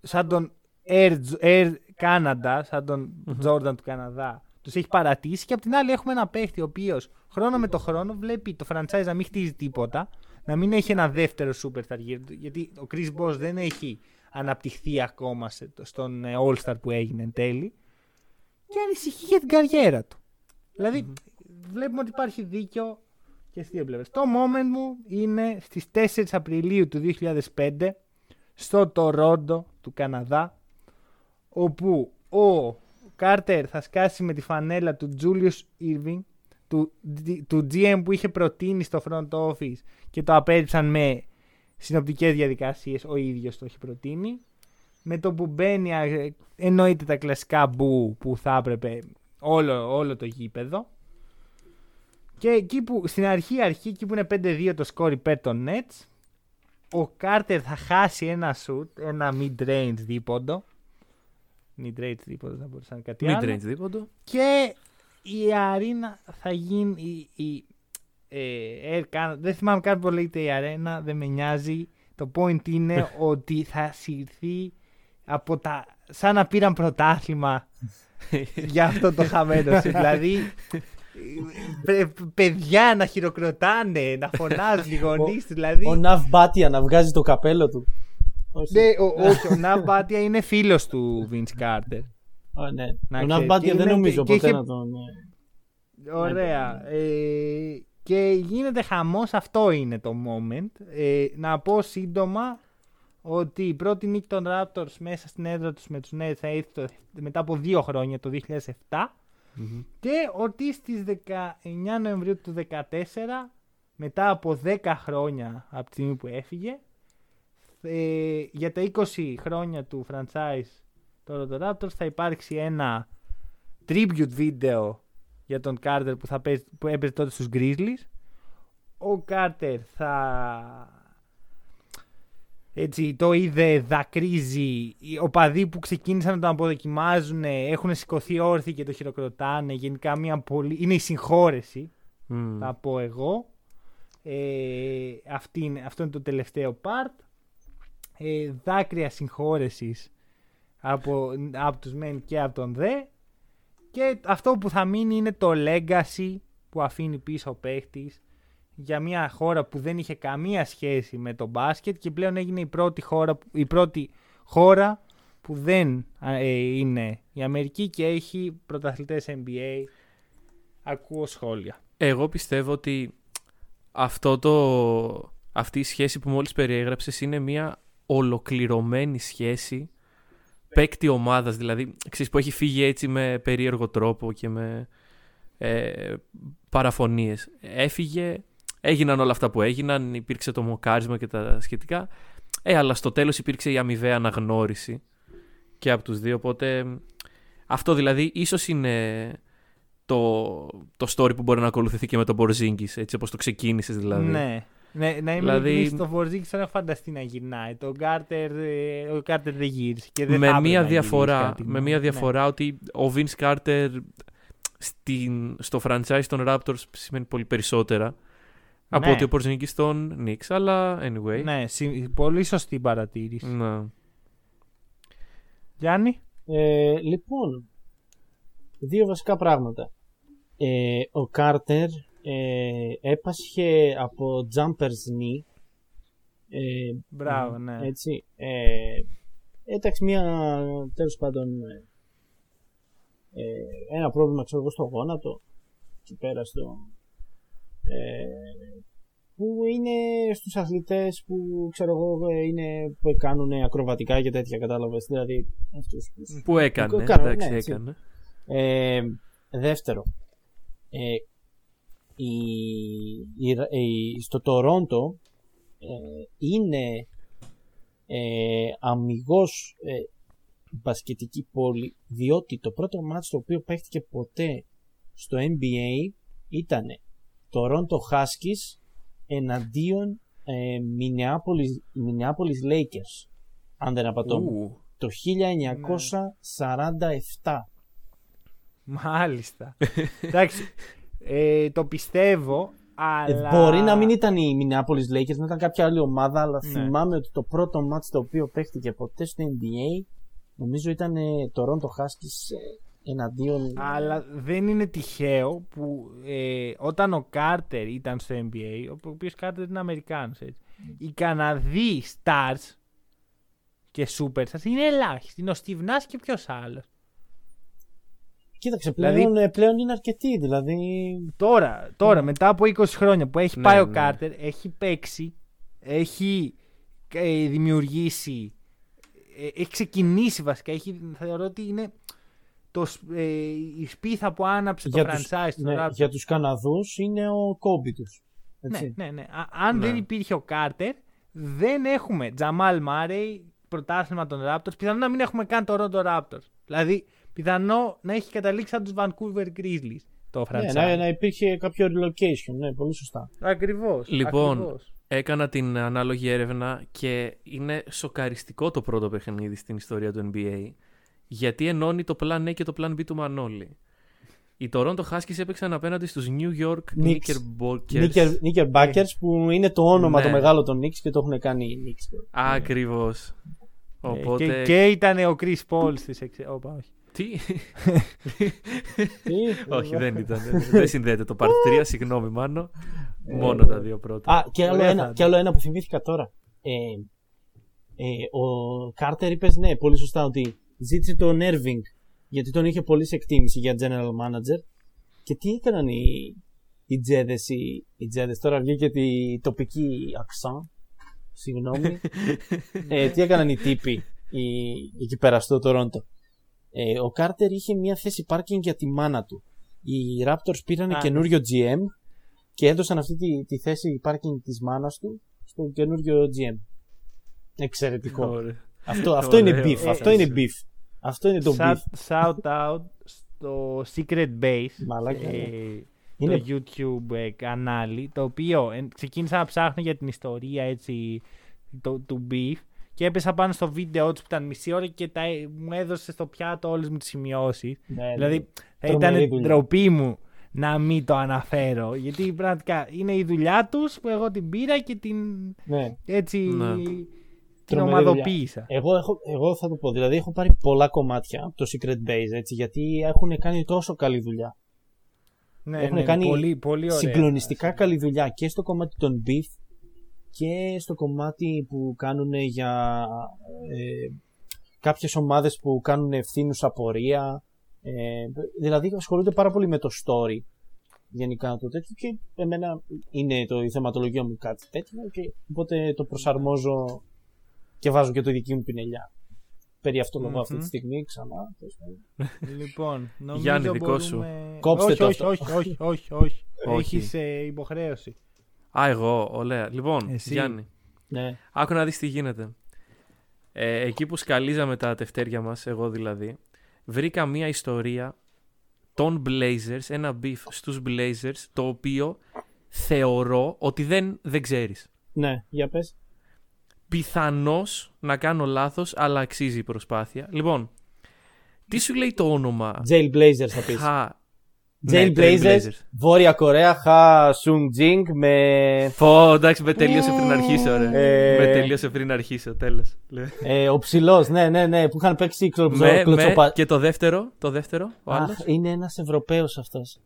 S1: σαν τον Air, Air Canada, σαν τον Jordan του Καναδά, τους έχει παρατήσει και απ' την άλλη έχουμε ένα παίχτη ο οποίος χρόνο με το χρόνο βλέπει το franchise να μην χτίζει τίποτα, να μην έχει ένα δεύτερο superstar γύρω του, γιατί ο Chris Bosh δεν έχει αναπτυχθεί ακόμα σε- στον ε, All-Star που έγινε εν τέλει και ανησυχεί για την καριέρα του. δηλαδη βλέπουμε ότι υπάρχει δίκιο και στις δύο πλευρές. Το moment μου είναι στις 4 Απριλίου του 2005 στο Τορόντο του Καναδά όπου ο Κάρτερ θα σκάσει με τη φανέλα του Julius Irving του, του GM που είχε προτείνει στο front office και το απέριψαν με συνοπτικές διαδικασίες ο ίδιος το έχει προτείνει. Με το που μπαίνει α, εννοείται τα κλασικά μπου που θα έπρεπε όλο, όλο το γήπεδο. Και εκεί που στην αρχή αρχή εκεί που είναι 5-2 το σκόρ υπέρ των Nets ο Κάρτερ θα χάσει ένα shoot, ένα mid-range δίποντο. Mid-range δίποντος θα μπορούσε να είναι κάτι άλλο.
S2: Mid-range δίποντο.
S1: και η αρίνα θα γίνει η, η, ε, Air Canada, δεν θυμάμαι καν πώς λέγεται η αρένα, δεν με νοιάζει. Το point είναι ότι θα συρθεί από τα... σαν να πήραν πρωτάθλημα για αυτό το χαμένο. σου. δηλαδή, παι- παιδιά να χειροκροτάνε, να φωνάζουν οι γονείς τους, δηλαδή...
S3: Ο Ναβ Μπάτια να βγάζει το καπέλο του. Όχι.
S1: Ναι, ο, όχι, ο Ναβ Μπάτια είναι φίλος του Vince Carter.
S3: Α, ναι.
S1: Να
S3: Ο
S1: ξέρεις.
S3: Ναβ Μπάτια
S1: Και
S3: δεν
S1: είναι-
S3: νομίζω
S1: και
S3: ποτέ
S1: είχε-
S3: να τον. ε,
S1: Ωραία. Ε, και γίνεται χαμός, αυτό είναι το moment. Ε, να πω σύντομα ότι η πρώτη νίκη των Raptors μέσα στην έδρα τους με τους Nets θα έρθει το- μετά από δύο χρόνια, το 2007. Και ότι στις 19 Νοεμβρίου του 2014, μετά από 10 χρόνια από τη στιγμή που έφυγε, ε, για τα 20 χρόνια του franchise των Toronto Raptors θα υπάρξει ένα tribute video για τον Carter που, θα παίζει, που έπαιζε τότε στους Grizzlies. Ο Carter θα... Έτσι, το είδε, δακρύζει. Οι οπαδοί που ξεκίνησαν να τον αποδοκιμάζουν έχουν σηκωθεί όρθιοι και το χειροκροτάνε. Γενικά μια πολύ... είναι η συγχώρεση,
S2: Μμμ.
S1: θα πω εγώ. Ε, αυτή είναι, αυτό είναι το τελευταίο part. Ε, δάκρυα συγχώρεσης από, από τους μεν και από τον δε. Και αυτό που θα μείνει είναι το legacy που αφήνει πίσω ο παίχτης για μια χώρα που δεν είχε καμία σχέση με το μπάσκετ και πλέον έγινε η πρώτη χώρα, η πρώτη χώρα που δεν ε, είναι η Αμερική και έχει πρωταθλητές NBA. Ακούω σχόλια.
S2: Εγώ πιστεύω ότι αυτό το, αυτή η σχέση που μόλις περιέγραψες είναι μια ολοκληρωμένη σχέση παίκτη ομάδας, δηλαδή ξέρεις, που έχει φύγει έτσι με περίεργο τρόπο και με ε, παραφωνίες. Έφυγε, έγιναν όλα αυτά που έγιναν, υπήρξε το μοκάρισμα και τα σχετικά, ε, αλλά στο τέλος υπήρξε η αμοιβαία αναγνώριση και από τους δύο, οπότε αυτό δηλαδή ίσως είναι το, το story που μπορεί να ακολουθηθεί και με τον Μπορζίνγκης, έτσι όπως το ξεκίνησες δηλαδή.
S1: Ναι. Ναι, να είμαι
S2: Δηλαδή-
S1: ειλικρινής, το Φορζίκης δεν έχω φανταστεί να γυρνάει. Το Κάρτερ, ε, ο Κάρτερ δεν γύρισε. Και δεν θα
S2: με
S1: έπρεπε
S2: μία
S1: να γυρίσει,
S2: διαφορά,
S1: κατά τη
S2: με
S1: γνώμη
S2: μία
S1: μου. Ναι.
S2: διαφορά ότι ο Vince Carter στην, στο franchise των Raptors σημαίνει πολύ περισσότερα από
S1: Ναι.
S2: ότι ο Porzingis στον Knicks, αλλά anyway.
S1: Ναι, συ- πολύ σωστή παρατήρηση.
S2: Ναι.
S1: Γιάννη;
S3: Ε, λοιπόν, δύο βασικά πράγματα. Ε, ο Κάρτερ ε, έπασχε από jumpers knee. Ε,
S1: Μπράβο, ναι.
S3: Έτσι. Ε, εντάξει, μία τέλος πάντων ε, ε, ένα πρόβλημα ξέρω εγώ στο γόνατο εκεί πέρα στο ε, που είναι στους αθλητές που ξέρω εγώ ε, είναι, που κάνουν ακροβατικά και τέτοια κατάλαβες δηλαδή αυτούς που
S2: Που έκανε,
S3: Κάνω,
S2: εντάξει,
S3: ναι, έτσι.
S2: έκανε.
S3: ε, δεύτερο, ε, η, η- η- στο Τορόντο ε, είναι ε, αμυγός ε, μπασκετική πόλη διότι το πρώτο μάτς το οποίο παίχτηκε ποτέ στο NBA ήταν Toronto Huskies εναντίον ε, Minneapolis, Minneapolis Lakers αν δεν απατώμε
S2: Ου,
S3: το 1947
S1: Μάλιστα. Εντάξει. Ε, το πιστεύω,
S3: Ε,
S1: αλλά.
S3: Μπορεί να μην ήταν η Minneapolis Lakers, να ήταν κάποια άλλη ομάδα, αλλά
S1: Ναι.
S3: θυμάμαι ότι το πρώτο μάτς το οποίο παίχτηκε ποτέ στο NBA νομίζω ήταν ε, Toronto Huskies ε, εναντίον.
S1: Αλλά δεν είναι τυχαίο που ε, όταν ο Κάρτερ ήταν στο NBA, ο οποίος Κάρτερ είναι Αμερικάνος έτσι, οι Καναδοί stars και superstars είναι ελάχιστοι. Είναι ο Steve Nash και ποιος άλλος.
S3: Κοίταξε, πλέον,
S1: Δηλαδή-
S3: ε, πλέον είναι αρκετοί. Δηλαδή.
S1: Τώρα, τώρα μετά από 20 χρόνια που έχει
S2: Ναι,
S1: πάει ο
S2: ναι.
S1: Κάρτερ, έχει παίξει, έχει ε, δημιουργήσει, ε, έχει ξεκινήσει βασικά. Έχει, θεωρώ ότι είναι το, σ- ε, η σπίθα που άναψε το
S3: τους,
S1: franchise του
S3: ναι,
S1: Raptors.
S3: για τους Καναδούς είναι ο κόμπι τους. Έτσι.
S1: Ναι, ναι, ναι. Α- αν
S2: Ναι.
S1: δεν υπήρχε ο Κάρτερ, δεν έχουμε Τζαμάλ Μάρεϊ, πρωτάθλημα των Raptors. Πιθανό να μην έχουμε καν το Toronto Raptors. Δηλαδή, πιθανό να έχει καταλήξει σαν τους Vancouver Grizzlies το
S3: Ναι,
S1: franchise.
S3: να, να υπήρχε κάποιο relocation, ναι, πολύ σωστά.
S1: Ακριβώς.
S2: Λοιπόν,
S1: ακριβώς.
S2: έκανα την ανάλογη έρευνα και είναι σοκαριστικό το πρώτο παιχνίδι στην ιστορία του NBA γιατί ενώνει το Plan A και το Plan B του Μανώλη. Οι Toronto Huskies έπαιξαν απέναντι στους New York
S3: Knicks.
S2: Knickerbockers.
S3: Knicker, Knickerbockers που είναι το όνομα
S2: Ναι.
S3: το μεγάλο των Knicks και το έχουν κάνει οι Knicks.
S2: Ακριβώς.
S1: Ε,
S2: Οπότε...
S1: Και, και ήταν ο Chris Paul στις εξε... Όπα, όχι.
S2: Τι;
S3: Τι;
S2: όχι, δεν ήταν. δεν συνδέεται το Part 3, συγγνώμη Μάνο.
S3: Ε,
S2: Μόνο τα δύο πρώτα.
S3: Α, και άλλο,
S1: Ωραία θα
S3: ένα,
S1: ήταν.
S3: και άλλο ένα που θυμήθηκα τώρα. Ε, ε, ο Κάρτερ είπε ναι, πολύ σωστά ότι ζήτησε τον Irving γιατί τον είχε πολύ σε εκτίμηση για general manager. Και τι έκαναν οι, οι τζέδες, οι, οι τζέδες, τώρα βγήκε τη τοπική αξά, συγγνώμη. ε, τι έκαναν οι τύποι οι, εκεί πέρα στο Τορόντο. Ε, ο Κάρτερ είχε μια θέση πάρκινγκ για τη μάνα του. Οι Raptors πήραν
S1: Α, ναι.
S3: καινούριο GM και έδωσαν αυτή τη, τη θέση πάρκινγκ της μάνας του στο καινούριο GM. Εξαιρετικό.
S2: Ωραία.
S3: αυτό, αυτό είναι
S2: Ωραίο.
S3: beef.
S1: Ε,
S3: αυτό
S1: ε,
S3: είναι beef. Αυτό είναι το beef.
S1: Shout, shout out στο Secret Base.
S3: Μαλάκα, ναι.
S1: ε,
S3: Είναι-
S1: το YouTube ε, κανάλι το οποίο ε, ξεκίνησα να ψάχνω για την ιστορία έτσι το, του Beef και έπεσα πάνω στο βίντεο τους που ήταν μισή ώρα και τα, ε, μου έδωσε στο πιάτο όλες μου τις σημειώσεις
S3: Ναι, ναι.
S1: δηλαδή θα
S3: Τρομερή
S1: ήταν
S3: δουλειά.
S1: ντροπή μου να μην το αναφέρω γιατί πραγματικά είναι η δουλειά τους που εγώ την πήρα και την
S3: Ναι.
S1: έτσι
S2: Ναι.
S1: την
S3: Τρομερή
S1: ομαδοποίησα
S3: Εγώ, έχω, εγώ θα το πω. Δηλαδή, έχω πάρει πολλά κομμάτια από το Secret Base έτσι, γιατί έχουν κάνει τόσο καλή δουλειά.
S1: Ναι,
S3: Έχουν
S1: ναι,
S3: κάνει
S1: πολύ, πολύ ωραία.
S3: συγκλονιστικά καλή δουλειά και στο κομμάτι των beef και στο κομμάτι που κάνουν για ε, κάποιες ομάδες που κάνουν ευθύνους απορία. Ε, δηλαδή ασχολούνται πάρα πολύ με το story γενικά το τέτοιο και εμένα είναι το, η θεματολογία μου κάτι τέτοιο και οπότε το προσαρμόζω και βάζω και το δική μου πινελιά. Περί αυτό λόγω αυτή τη
S1: Μμμ.
S3: στιγμή ξανά. τέλος πάντων.
S1: Λοιπόν, νομίζω
S2: Γιάννη, δικό σου.
S1: μπορούμε...
S3: Κόψτε
S1: όχι,
S3: το
S1: όχι,
S3: αυτό.
S1: όχι, όχι, όχι, όχι.
S2: Όχι.
S1: Έχεις ε, υποχρέωση.
S2: Α, εγώ, ωραία. Λοιπόν,
S1: Εσύ.
S2: Γιάννη,
S3: ναι.
S2: άκου να δεις τι γίνεται. Ε, εκεί που σκαλίζαμε τα τευτέρια μας, εγώ δηλαδή, βρήκα μία ιστορία των Blazers, ένα beef στους Blazers, το οποίο θεωρώ ότι δεν, δεν ξέρεις.
S3: Ναι, για πες.
S2: Πιθανώς να κάνω λάθος, αλλά αξίζει η προσπάθεια. Λοιπόν, τι σου λέει το όνομα;
S3: Jailblazers θα πεις.
S2: Χα... Ναι,
S3: Jailblazers, Βόρεια Κορέα, Χα Σουν Τζινγκ με
S2: Πω, εντάξει, με τελείωσε πριν αρχίσω, ρε.
S3: Ε.
S2: Με τελείωσε πριν αρχίσω, τέλος.
S3: ε, ο ψηλός, ναι, ναι, ναι, που είχαν παίξει κλωτσο,
S2: με, με,
S3: κλωτσοπα-
S2: και το δεύτερο, το δεύτερο, ο
S3: Αχ,
S2: άλλος;
S3: είναι ένας Ευρωπαίος αυτός.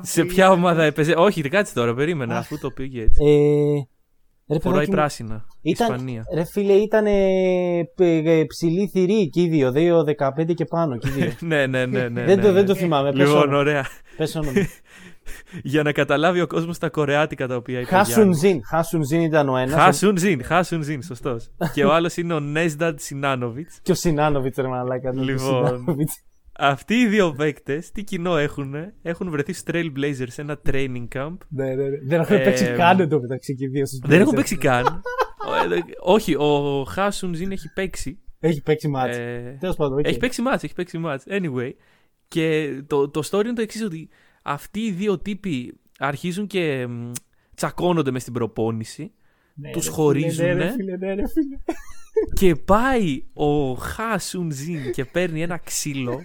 S2: Σε ποια ομάδα έπαιζε; Όχι, κάτσε τώρα, περίμενα, αφού το πήγε έτσι.
S3: Ε, ρε,
S2: Φοράει
S3: παιδάκι μου,
S2: πράσινα.
S3: Ήταν,
S2: Ισπανία.
S3: ρε φίλε, ήταν ψηλή θηρή και οι δύο, 2-15 και πάνω και οι δύο.
S2: ναι, ναι, ναι. ναι,
S3: δεν,
S2: ναι,
S3: το,
S2: ναι.
S3: δεν το θυμάμαι. Πες
S2: Λοιπόν,
S3: όνομα.
S2: ωραία.
S3: Πες όνομα.
S2: Για να καταλάβει ο κόσμος τα κορεάτικα τα οποία είπε. ο
S3: Χάσουν
S2: Γιάννης.
S3: Ζιν. Χάσουν Ζιν ήταν ο ένας.
S2: Χάσουν Ζιν, Χάσουν Ζιν, σωστός. και ο άλλος είναι ο Νέσδαντ Σινάνοβιτς.
S3: Και ο Σινάνοβιτς, ρε μαλάκα. ναι, ο
S2: Λοιπόν.
S3: Σινάνοβιτς.
S2: Αυτοί οι δύο παίκτες, τι κοινό έχουν, έχουν βρεθεί στους Trailblazers σε ένα training camp.
S3: Ναι, ναι, ναι. Δεν έχουν
S2: Ε,
S3: παίξει καν εντωμεταξύ και οι δύο στους
S2: Δεν έχουν
S3: Blazers.
S2: παίξει καν. Ο- ε, Όχι, ο Χάσουν Ζιν έχει παίξει.
S3: Έχει παίξει μάτς.
S2: Ε,
S3: Τέλος πάντων, οκ.
S2: Έχει παίξει μάτς, έχει παίξει μάτς. Anyway. Και το, το story είναι το εξής ότι αυτοί οι δύο τύποι αρχίζουν και μ, τσακώνονται μες στην προπόνηση
S3: Ναι,
S2: τους
S3: ρε φίλε,
S2: χωρίζουνε.
S3: Ναι, ρε φίλε, ναι, ρε φίλε.
S2: Και πάει ο Χάσουν Ζιν και παίρνει ένα ξύλο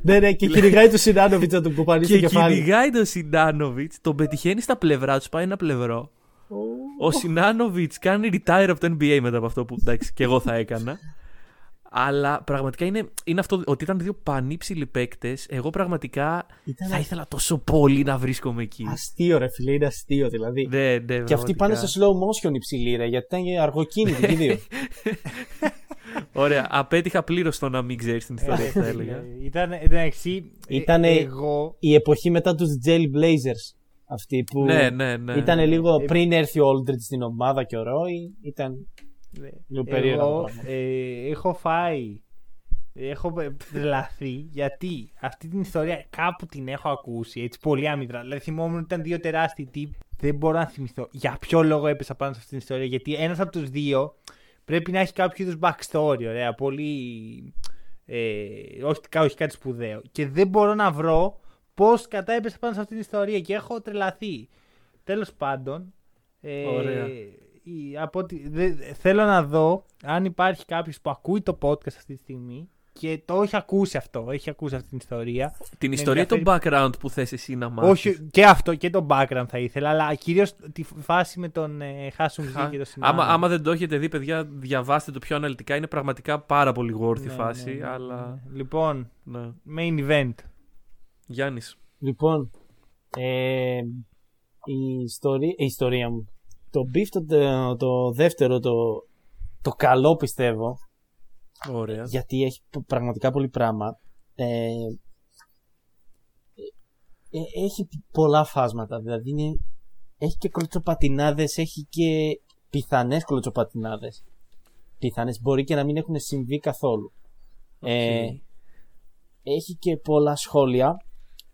S3: Ναι, ναι, και κυνηγάει του Σινάνοβιτς να του κουπανεί στο
S2: και
S3: κεφάλι.
S2: κυνηγάει τον Σινάνοβιτς, τον πετυχαίνει στα πλευρά του, πάει ένα πλευρό. Ο Σινάνοβιτς κάνει retire από το NBA μετά από αυτό που εντάξει και εγώ θα έκανα. Αλλά πραγματικά είναι, είναι αυτό ότι ήταν δύο πανύψηλοι παίκτες. Εγώ πραγματικά
S3: Ήταν
S2: θα ήθελα τόσο πολύ να βρίσκομαι εκεί.
S3: αστείο, ρε φίλε, είναι αστείο δηλαδή.
S2: Ναι, ναι,
S3: Και αυτοί
S2: πραγματικά.
S3: πάνε σε slow motion υψηλή, ρε, γιατί ήταν αργοκίνητοι και οι δύο.
S2: Ωραία. Απέτυχα πλήρως το να μην ξέρεις την ιστορία, θα
S3: Ναι.
S2: έλεγα.
S1: Ε, Ήταν εντάξει. ε,
S3: Ήτανε-
S1: Εγώ.
S3: Η εποχή μετά τους Jailblazers. Αυτή που
S2: ναι, ναι, ναι.
S3: ήταν λίγο
S1: Ε,
S3: πριν έρθει ο Aldridge στην ομάδα και ο Ρόι. Ήταν
S1: ναι,
S3: λίγο περίεργο.
S1: Εγώ
S3: πράγμα.
S1: ε, έχω φάει. Έχω τρελαθεί γιατί αυτή την ιστορία κάπου την έχω ακούσει έτσι πολύ άμυδρα. Δηλαδή θυμόμουν ότι ήταν δύο τεράστιοι τύποι. Δεν μπορώ να θυμηθώ για ποιο λόγο έπεσα πάνω σε αυτή την ιστορία. Γιατί ένας από τους δύο πρέπει να έχει κάποιο είδους backstory. Ωραία, πολύ. Ε, όχι, όχι κάτι σπουδαίο. Και δεν μπορώ να βρω πώς κατά έπεσα πάνω σε αυτή την ιστορία και έχω τρελαθεί. Τέλος πάντων. Ε,
S2: Ωραία.
S1: Η- από ότι- δε- θέλω να δω αν υπάρχει κάποιος που ακούει το podcast αυτή τη στιγμή και το έχει ακούσει αυτό, έχει ακούσει αυτή την ιστορία.
S2: Την
S1: με
S2: ιστορία ή το
S1: ενδιαφέρει-
S2: background που θες εσύ να μάθεις.
S1: Όχι, και αυτό και το background θα ήθελα, αλλά κυρίως τη φάση με τον ε, Χάσουν Ζή
S2: Χα-
S1: και τον Συνάδελφο.
S2: άμα, άμα δεν το έχετε δει, παιδιά, διαβάστε το πιο αναλυτικά. Είναι πραγματικά πάρα πολύ worthy
S1: Ναι,
S2: φάση.
S1: ναι, ναι,
S2: αλλά.
S1: ναι. Λοιπόν,
S2: Ναι.
S1: main event.
S2: Γιάννης.
S3: Λοιπόν, ε, η, ιστορία, η ιστορία μου. Το beef το, το, το δεύτερο, το, το καλό πιστεύω,
S2: Ωραία.
S3: γιατί έχει π- πραγματικά πολύ πράγμα. Ε, ε, έχει πολλά φάσματα, δηλαδή είναι, έχει και κολτσοπατινάδες, έχει και πιθανές κολτσοπατινάδες. Πιθανές, μπορεί και να μην έχουν συμβεί καθόλου. Ε,
S2: Οκ.
S3: έχει και πολλά σχόλια.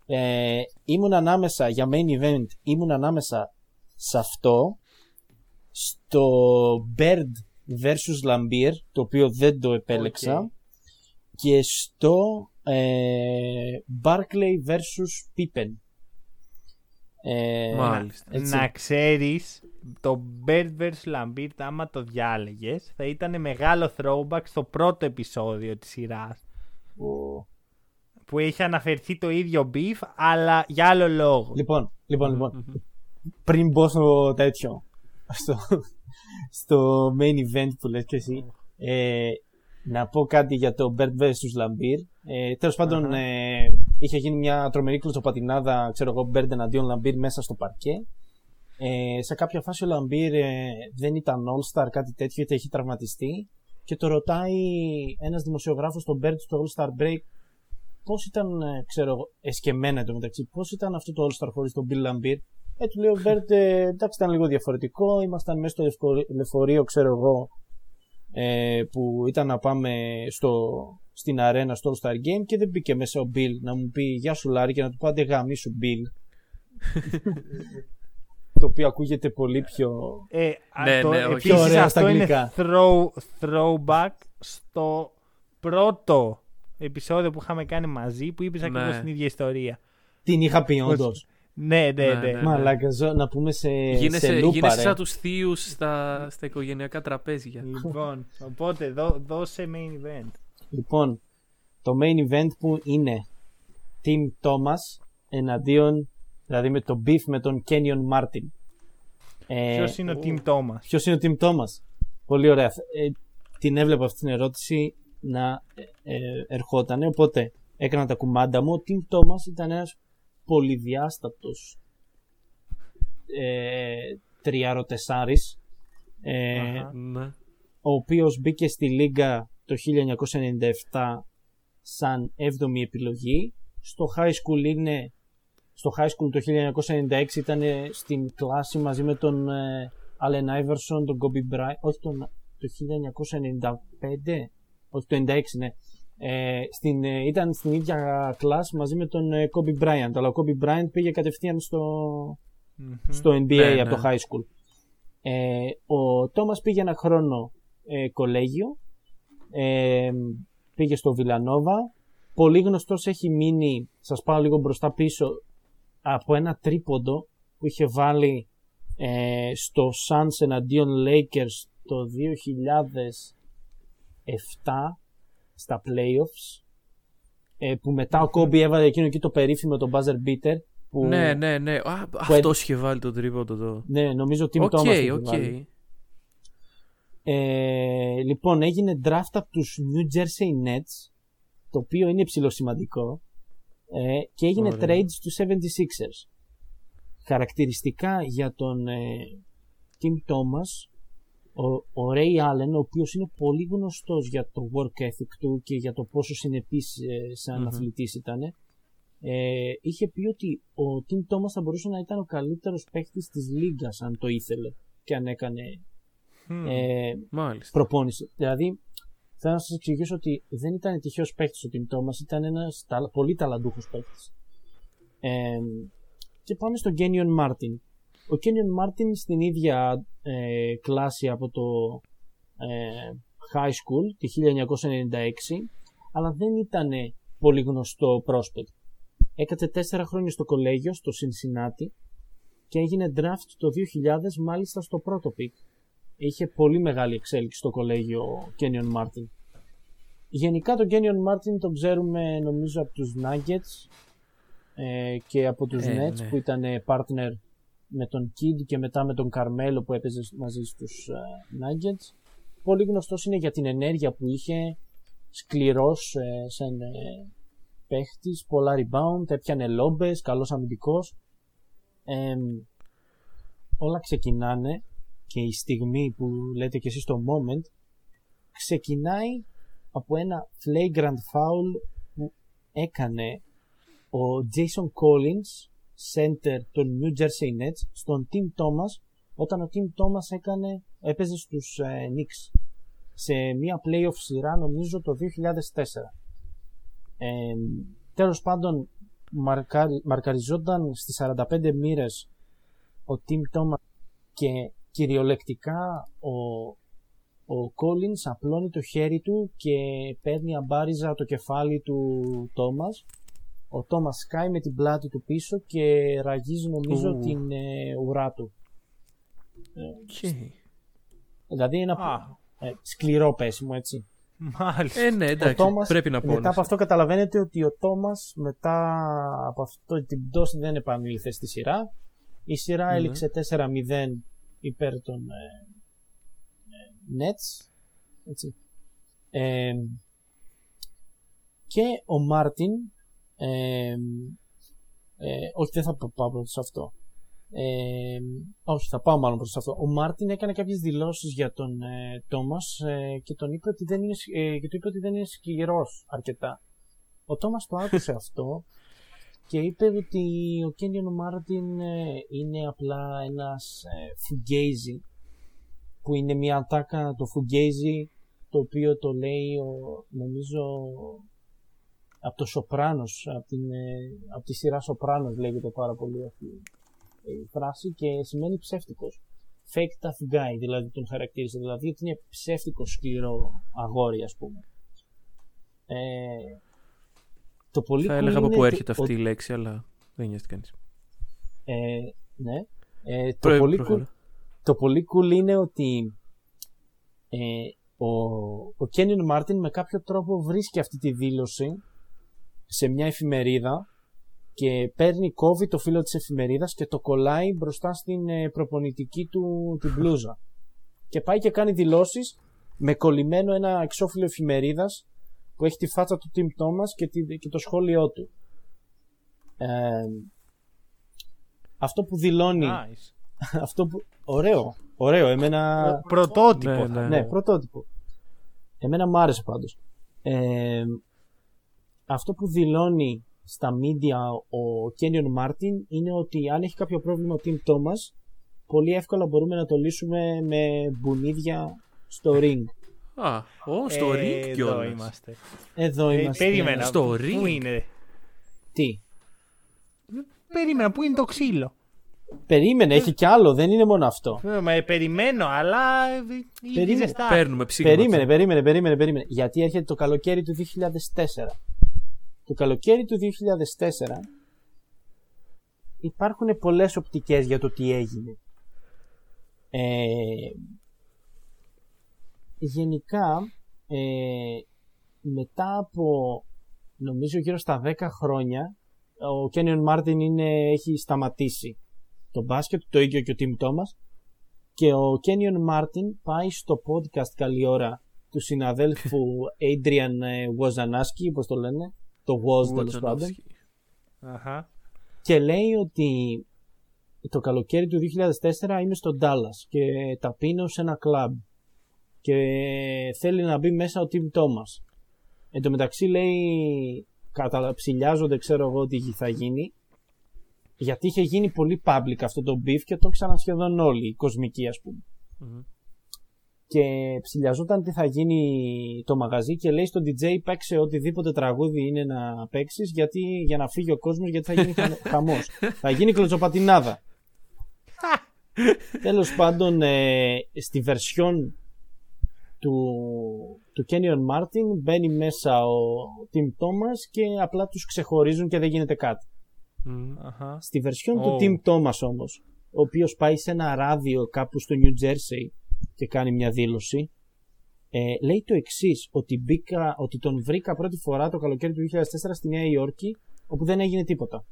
S3: Ε, ήμουν ανάμεσα για main event, ήμουν ανάμεσα σε αυτό, στο Bird vs Laimbeer, το οποίο δεν το επέλεξα,
S1: Οκ.
S3: και στο ε, Barkley vs Pippen. Ε,
S2: Μάλιστα.
S3: έτσι.
S1: Να ξέρεις, το Bird vs. Lambert, άμα το διάλεγες, θα ήταν μεγάλο throwback στο πρώτο επεισόδιο της σειράς.
S3: ο-
S1: Που έχει αναφερθεί το ίδιο beef, αλλά για άλλο λόγο.
S3: Λοιπόν, λοιπόν, λοιπόν. πριν μπω στο τέτοιο, στο, στο main event που λες και εσύ, ε, να πω κάτι για το Bird vs. Lambir. Ε, τέλος πάντων, ε, είχε γίνει μια τρομερή κλωτσοπατινάδα, ξέρω εγώ, Bird εναντίον Lambir μέσα στο παρκέ. Ε, σε κάποια φάση ο Laimbeer ε, δεν ήταν all-star, κάτι τέτοιο, είτε έχει τραυματιστεί και το ρωτάει ένας δημοσιογράφος στον Bird στο all-star break πώς ήταν, ε, ξέρω εγώ, εσκεμμένα εντωμεταξύ, πώς ήταν αυτό το all-star χωρίς τον Bill Laimbeer. Ε, του λέει ο Bird, ε, εντάξει, ήταν λίγο διαφορετικό. Ήμασταν μέσα στο λευκο- λεωφορείο, ξέρω εγώ, ε, που ήταν να πάμε στο, στην αρένα στο All Star Game και δεν μπήκε μέσα ο Bill να μου πει Γεια σου Λάρη και να του πω άντε γαμήσου Bill. το οποίο ακούγεται πολύ πιο.
S1: Ε,
S2: Ναι,
S1: το,
S2: ναι, όχι.
S1: επίσης
S3: Πιο ωραία
S1: αυτό
S3: στα
S1: είναι
S3: αγγλικά.
S1: throw, throwback στο πρώτο επεισόδιο που είχαμε κάνει μαζί που είπες
S2: Ναι.
S1: ακριβώς την ίδια ιστορία.
S3: Την είχα πει όντως.
S1: Ναι, ναι,
S2: Ναι,
S1: ναι.
S2: ναι.
S3: Μαλάκα, ζω, να πούμε σε,
S2: Γίνεσαι,
S3: σε λούπα,
S2: γίνεσαι
S3: ρε.
S2: σαν τους θείους στα, στα οικογενειακά τραπέζια.
S1: Λοιπόν, οπότε δώ, δώσε main event.
S3: Λοιπόν, το main event που είναι Team Thomas εναντίον, δηλαδή με το beef με τον Kenyon Martin. Ε,
S1: Ποιος είναι ο Team Thomas;
S3: Ποιος είναι ο Team Thomas; Πολύ ωραία. Ε, την έβλεπα αυτή την ερώτηση να ε, ε, ερχόταν. Οπότε έκανα τα κουμάντα μου. Ο Team Thomas ήταν ένας πολυδιάστατος ε, τριάρο-τεσάρης ε,
S1: Αχα.
S2: Ναι.
S3: ο οποίος μπήκε στη Λίγκα το 1997 σαν 7η επιλογή. Στο high school είναι στο high school το 1996 ήταν στην κλάση μαζί με τον ε, Allen Iverson, τον Kobe Bryant, όχι τον, το 1995, όχι το 96 ναι. Ε, στην, ε, ήταν στην ίδια κλάση μαζί με τον ε, Kobe Bryant, αλλά ο Kobe Bryant πήγε κατευθείαν στο,
S1: Μμμ.
S3: στο NBA
S2: Ναι,
S3: από το
S2: ναι.
S3: high school. Ε, ο Τόμας πήγε ένα χρόνο ε, κολέγιο, ε, πήγε στο Βιλανόβα. Πολύ γνωστός έχει μείνει, σας πάω λίγο μπροστά πίσω, από ένα τρίποντο που είχε βάλει ε, στο Suns εναντίον Lakers το 2007 στα playoffs ε, που μετά ο Kobe έβαλε εκείνο εκεί το περίφημο το buzzer beater που,
S2: Ναι, ναι, ναι. Α, αυτός είχε βάλει το τρίποντο το.
S3: ναι, νομίζω Tim
S2: Οκ,
S3: Thomas το είχε
S2: οκ.
S3: βάλει. Ε, λοιπόν, έγινε draft από τους New Jersey Nets, το οποίο είναι ψιλοσημαντικό, ε, και έγινε
S2: Ωραία.
S3: trade στους 76ers. Χαρακτηριστικά για τον ε, Tim Thomas, ο, ο Ray Allen, ο οποίος είναι πολύ γνωστός για το work ethic του και για το πόσο συνεπής ε, σαν
S2: Μμμ.
S3: αθλητής ήταν, ε, είχε πει ότι ο Tim Thomas θα μπορούσε να ήταν ο καλύτερος παίκτης της λίγκας αν το ήθελε και αν έκανε
S1: Μμ.
S3: ε,
S2: Μάλιστα.
S3: προπόνηση. Δηλαδή, θέλω να σας εξηγήσω ότι δεν ήταν τυχαίος παίκτη ο Tim Thomas, ήταν ένας πολύ ταλαντούχος παίκτη. Ε, και πάμε στον Kenyon Martin. Ο Kenyon Martin στην ίδια ε, κλάση από το ε, high school, τη 1996, αλλά δεν ήταν πολύ γνωστό prospect. Έκατσε τέσσερα χρόνια στο κολέγιο, στο Cincinnati και έγινε draft το 2000 μάλιστα στο πρώτο pick είχε πολύ μεγάλη εξέλιξη στο κολέγιο ο Kenyon Martin. Γενικά τον Kenyon Martin τον ξέρουμε νομίζω από τους Nuggets ε, και από τους
S2: Ε,
S3: Nets
S2: ναι.
S3: που ήταν ε, partner με τον Kid και μετά με τον Carmelo που έπαιζε μαζί στους ε, Nuggets. Πολύ γνωστός είναι για την ενέργεια που είχε, σκληρός ε, σαν ε, παίχτης, πολλά rebound, έπιανε λόμπες, καλός αμυντικός. Ε, όλα ξεκινάνε και η στιγμή που λέτε και εσείς το moment ξεκινάει από ένα flagrant foul που έκανε ο Jason Collins center των New Jersey Nets στον Tim Thomas όταν ο Tim Thomas έκανε, έπαιζε στους ε, Knicks σε μια playoff σειρά νομίζω το 2004 ε, τέλος πάντων μαρκάρι, μαρκαριζόταν στις 45 μοίρες ο Tim Thomas και κυριολεκτικά ο, ο Collins απλώνει το χέρι του και παίρνει αμπάριζα το κεφάλι του Τόμας. Ο Τόμας σκάει με την πλάτη του πίσω και ραγίζει νομίζω
S2: Ου.
S3: την ε, ουρά του.
S2: Οκ.
S3: Δηλαδή ένα
S1: Α.
S3: ε, σκληρό πέσιμο έτσι.
S1: Μάλιστα.
S2: Ε, ναι, εντάξει.
S3: Τόμας,
S2: πρέπει να πω.
S3: Μετά από αυτό καταλαβαίνετε ότι ο Τόμας μετά από αυτό την πτώση δεν επανήλθε στη σειρά. Η σειρά
S2: Ναι.
S3: έληξε 4-0 υπέρ των ε, ε, Nets. Έτσι. Ε, και ο Μάρτιν ε, ε, όχι δεν θα πάω πρώτα σε αυτό. Ε, όχι θα πάω μάλλον προς αυτό. Ο Μάρτιν έκανε κάποιες δηλώσεις για τον ε, Τόμας ε, και, τον είπε ότι δεν είναι, σ- ε, και του είπε ότι δεν είναι σκληρός αρκετά. Ο Τόμας το άκουσε αυτό και είπε ότι ο Κένιον Μάρτιν ε, είναι απλά ένας ε, fugazi που είναι μια ατάκα το fugazi το οποίο το λέει ο, νομίζω από το Σοπράνος από, την, ε, από τη σειρά Σοπράνος λέγεται πάρα πολύ αυτή η φράση και σημαίνει ψεύτικος fake tough guy δηλαδή τον χαρακτήρισε δηλαδή ότι είναι ψεύτικος σκληρό αγόρι ας πούμε ε, το πολύ
S2: Θα
S3: cool
S2: έλεγα από
S3: είναι
S2: πού
S3: ότι
S2: έρχεται
S3: ο-
S2: αυτή η λέξη, αλλά δεν νοιάζεται κανείς.
S3: Ε, ναι. Ε, το,
S2: Προ-
S3: πολύ
S2: προχωρά.
S3: cool, το πολύ cool είναι ότι ε, ο, ο Κένιν Μάρτιν με κάποιο τρόπο βρίσκει αυτή τη δήλωση σε μια εφημερίδα και παίρνει, κόβει το φύλλο της εφημερίδας και το κολλάει μπροστά στην ε, προπονητική του την μπλούζα. Και πάει και κάνει δηλώσεις με κολλημένο ένα εξώφυλλο εφημερίδας που έχει τη φάτσα του Tim Thomas και, τη- και το σχόλιο του. Ε, αυτό που δηλώνει...
S1: Nice.
S3: αυτό που... Ωραίο, ωραίο, εμένα...
S1: Πρωτότυπο.
S2: Ναι,
S1: θα
S2: ναι.
S3: Ναι, πρωτότυπο. Εμένα μου άρεσε πάντως. Ε, αυτό που δηλώνει στα media ο Κένιον Μάρτιν είναι ότι αν έχει κάποιο πρόβλημα ο Tim Thomas πολύ εύκολα μπορούμε να το λύσουμε με μπουνίδια στο ring.
S2: Α, ω, στο
S1: Ε,
S2: ring
S1: Εδώ
S2: κιόλας.
S1: είμαστε.
S3: Εδώ
S1: Ε,
S3: είμαστε.
S1: περίμενα.
S2: Στο
S1: Πού
S2: ring;
S1: είναι;
S3: Τι;
S1: Περίμενα. Πού είναι το ξύλο;
S3: Περίμενε, έχει κι άλλο, δεν είναι μόνο αυτό.
S1: Ε, μα, περιμένω, αλλά ε, ήδη
S3: Περίμενε.
S1: ζεστά.
S2: Παίρνουμε ψήγμα.
S3: Περίμενε, περίμενε, περίμενε, περίμενε. Γιατί έρχεται το καλοκαίρι του 2004. Το καλοκαίρι του 2004 υπάρχουν πολλές οπτικές για το τι έγινε. Ε, γενικά, ε, μετά από νομίζω γύρω στα 10 χρόνια, ο Κένιον Μάρτιν είναι, έχει σταματήσει το μπάσκετ, το ίδιο και ο Τιμ Τόμας και ο Κένιον Μάρτιν πάει στο podcast καλή ώρα του συναδέλφου Adrian Wozanowski, όπως το λένε, το Woz τέλος πάντων,
S1: Αχα.
S3: και λέει ότι το καλοκαίρι του 2004 είμαι στο Dallas και τα πίνω σε ένα κλαμπ και θέλει να μπει μέσα ο Tim Thomas. Εν τω μεταξύ λέει καταψηλιάζονται ξέρω εγώ τι θα γίνει γιατί είχε γίνει πολύ public αυτό το beef και το ξέραν σχεδόν όλοι, οι κοσμικοί ας πούμε.
S2: Μμμ.
S3: Και ψηλιαζόταν τι θα γίνει το μαγαζί και λέει στον DJ παίξε οτιδήποτε τραγούδι είναι να παίξεις γιατί, για να φύγει ο κόσμος γιατί θα γίνει χα- χαμός. θα γίνει κλωτσοπατινάδα. Τέλος πάντων ε, στη βερσιόν του, του Kenyon Martin μπαίνει μέσα ο Tim Thomas και απλά τους ξεχωρίζουν και δεν γίνεται κάτι.
S2: Μμμ.
S1: Αχα.
S3: Στη βερσιόν
S1: Oh.
S3: του Tim Thomas όμως, ο οποίος πάει σε ένα ράδιο κάπου στο New Jersey και κάνει μια δήλωση, ε, λέει το εξής ότι, μπήκα, ότι τον βρήκα πρώτη φορά το καλοκαίρι του 2004 στη Νέα Υόρκη, όπου δεν έγινε τίποτα.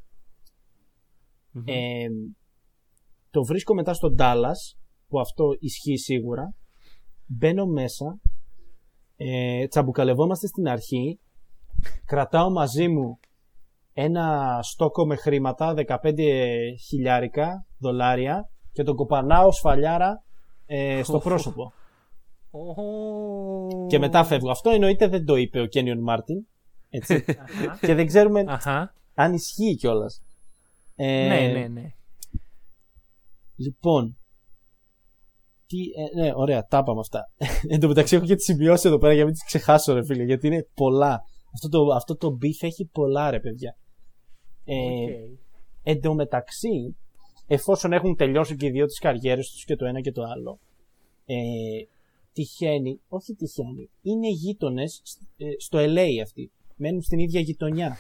S2: Μμμ.
S3: Ε, το βρίσκω μετά στο Dallas, που αυτό ισχύει σίγουρα. Μπαίνω μέσα, ε, τσαμπουκαλευόμαστε στην αρχή, κρατάω μαζί μου ένα στόκο με χρήματα, 15 χιλιάρικα δολάρια και τον κοπανάω σφαλιάρα ε, στο
S2: Οχ.
S3: πρόσωπο.
S1: Ω.
S3: Και μετά φεύγω. Αυτό εννοείται δεν το είπε ο Κένιον Μάρτιν. Έτσι.
S1: Αχα.
S3: και δεν ξέρουμε
S1: Αχα.
S3: αν ισχύει κιόλας. Ε,
S1: Ναι, ναι, ναι.
S3: Λοιπόν. Τι, ε, ναι, ωραία, τα είπαμε αυτά. Εν τω μεταξύ έχω και τις σημειώσεις εδώ πέρα για να μην τις ξεχάσω, ρε φίλε, γιατί είναι πολλά. Αυτό το, αυτό το beef έχει πολλά, ρε παιδιά. Ε,
S1: Οκ.
S3: Εν τω μεταξύ, εφόσον έχουν τελειώσει και οι δύο τις καριέρες τους και το ένα και το άλλο, ε, τυχαίνει, όχι τυχαίνει, είναι γείτονες στο LA αυτοί. Μένουν στην ίδια γειτονιά.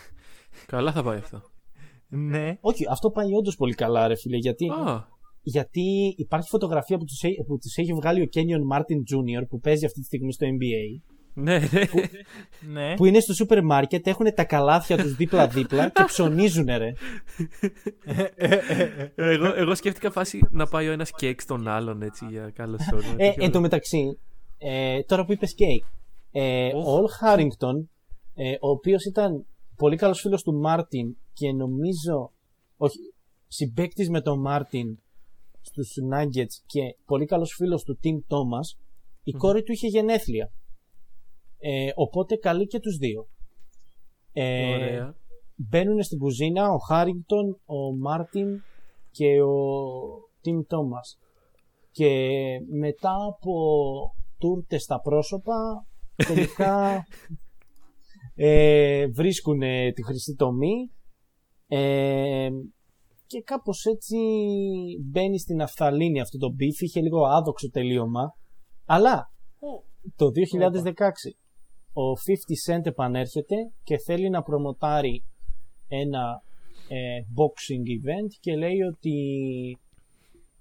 S2: Καλά θα πάει αυτό.
S1: Ναι.
S3: Όχι, αυτό πάει όντως πολύ καλά, ρε φίλε, γιατί,
S2: Α,
S3: γιατί υπάρχει φωτογραφία που τους, έ- που τους έχει βγάλει ο Kenyon Martin Jr. που παίζει αυτή τη στιγμή στο NBA.
S2: Ναι, ναι.
S1: Ναι.
S3: Που είναι στο σούπερ μάρκετ, έχουν τα καλάθια τους δίπλα-δίπλα και ψωνίζουν, ρε.
S2: εγώ, εγώ σκέφτηκα φάση να πάει ο ένας κέικ στον άλλον έτσι για καλό όρο.
S3: Ε, εν τω μεταξύ, ε, τώρα που είπες κέικ, ε,
S2: Οχ.
S3: ο Al Harrington, ε, ο οποίος ήταν πολύ καλός φίλος του Μάρτιν και νομίζω, όχι, συμπαίκτης με τον Μάρτιν στους Nuggets και πολύ καλός φίλος του Tim Thomas, η κόρη του είχε γενέθλια. Ε, οπότε καλεί και τους δύο. Ε,
S2: Ωραία.
S3: μπαίνουν στην κουζίνα ο Χάρινγκτον, ο Μάρτιν και ο Τιμ Τόμας. Και μετά από τούρτες στα πρόσωπα, τελικά ε, βρίσκουν τη χρυσή τομή ε, και κάπως έτσι μπαίνει στην αφθαλήνη αυτό το beef. Είχε λίγο άδοξο τελείωμα. Αλλά το 2016 ο 50 Cent επανέρχεται και θέλει να προμοτάρει ένα ε, boxing event και λέει ότι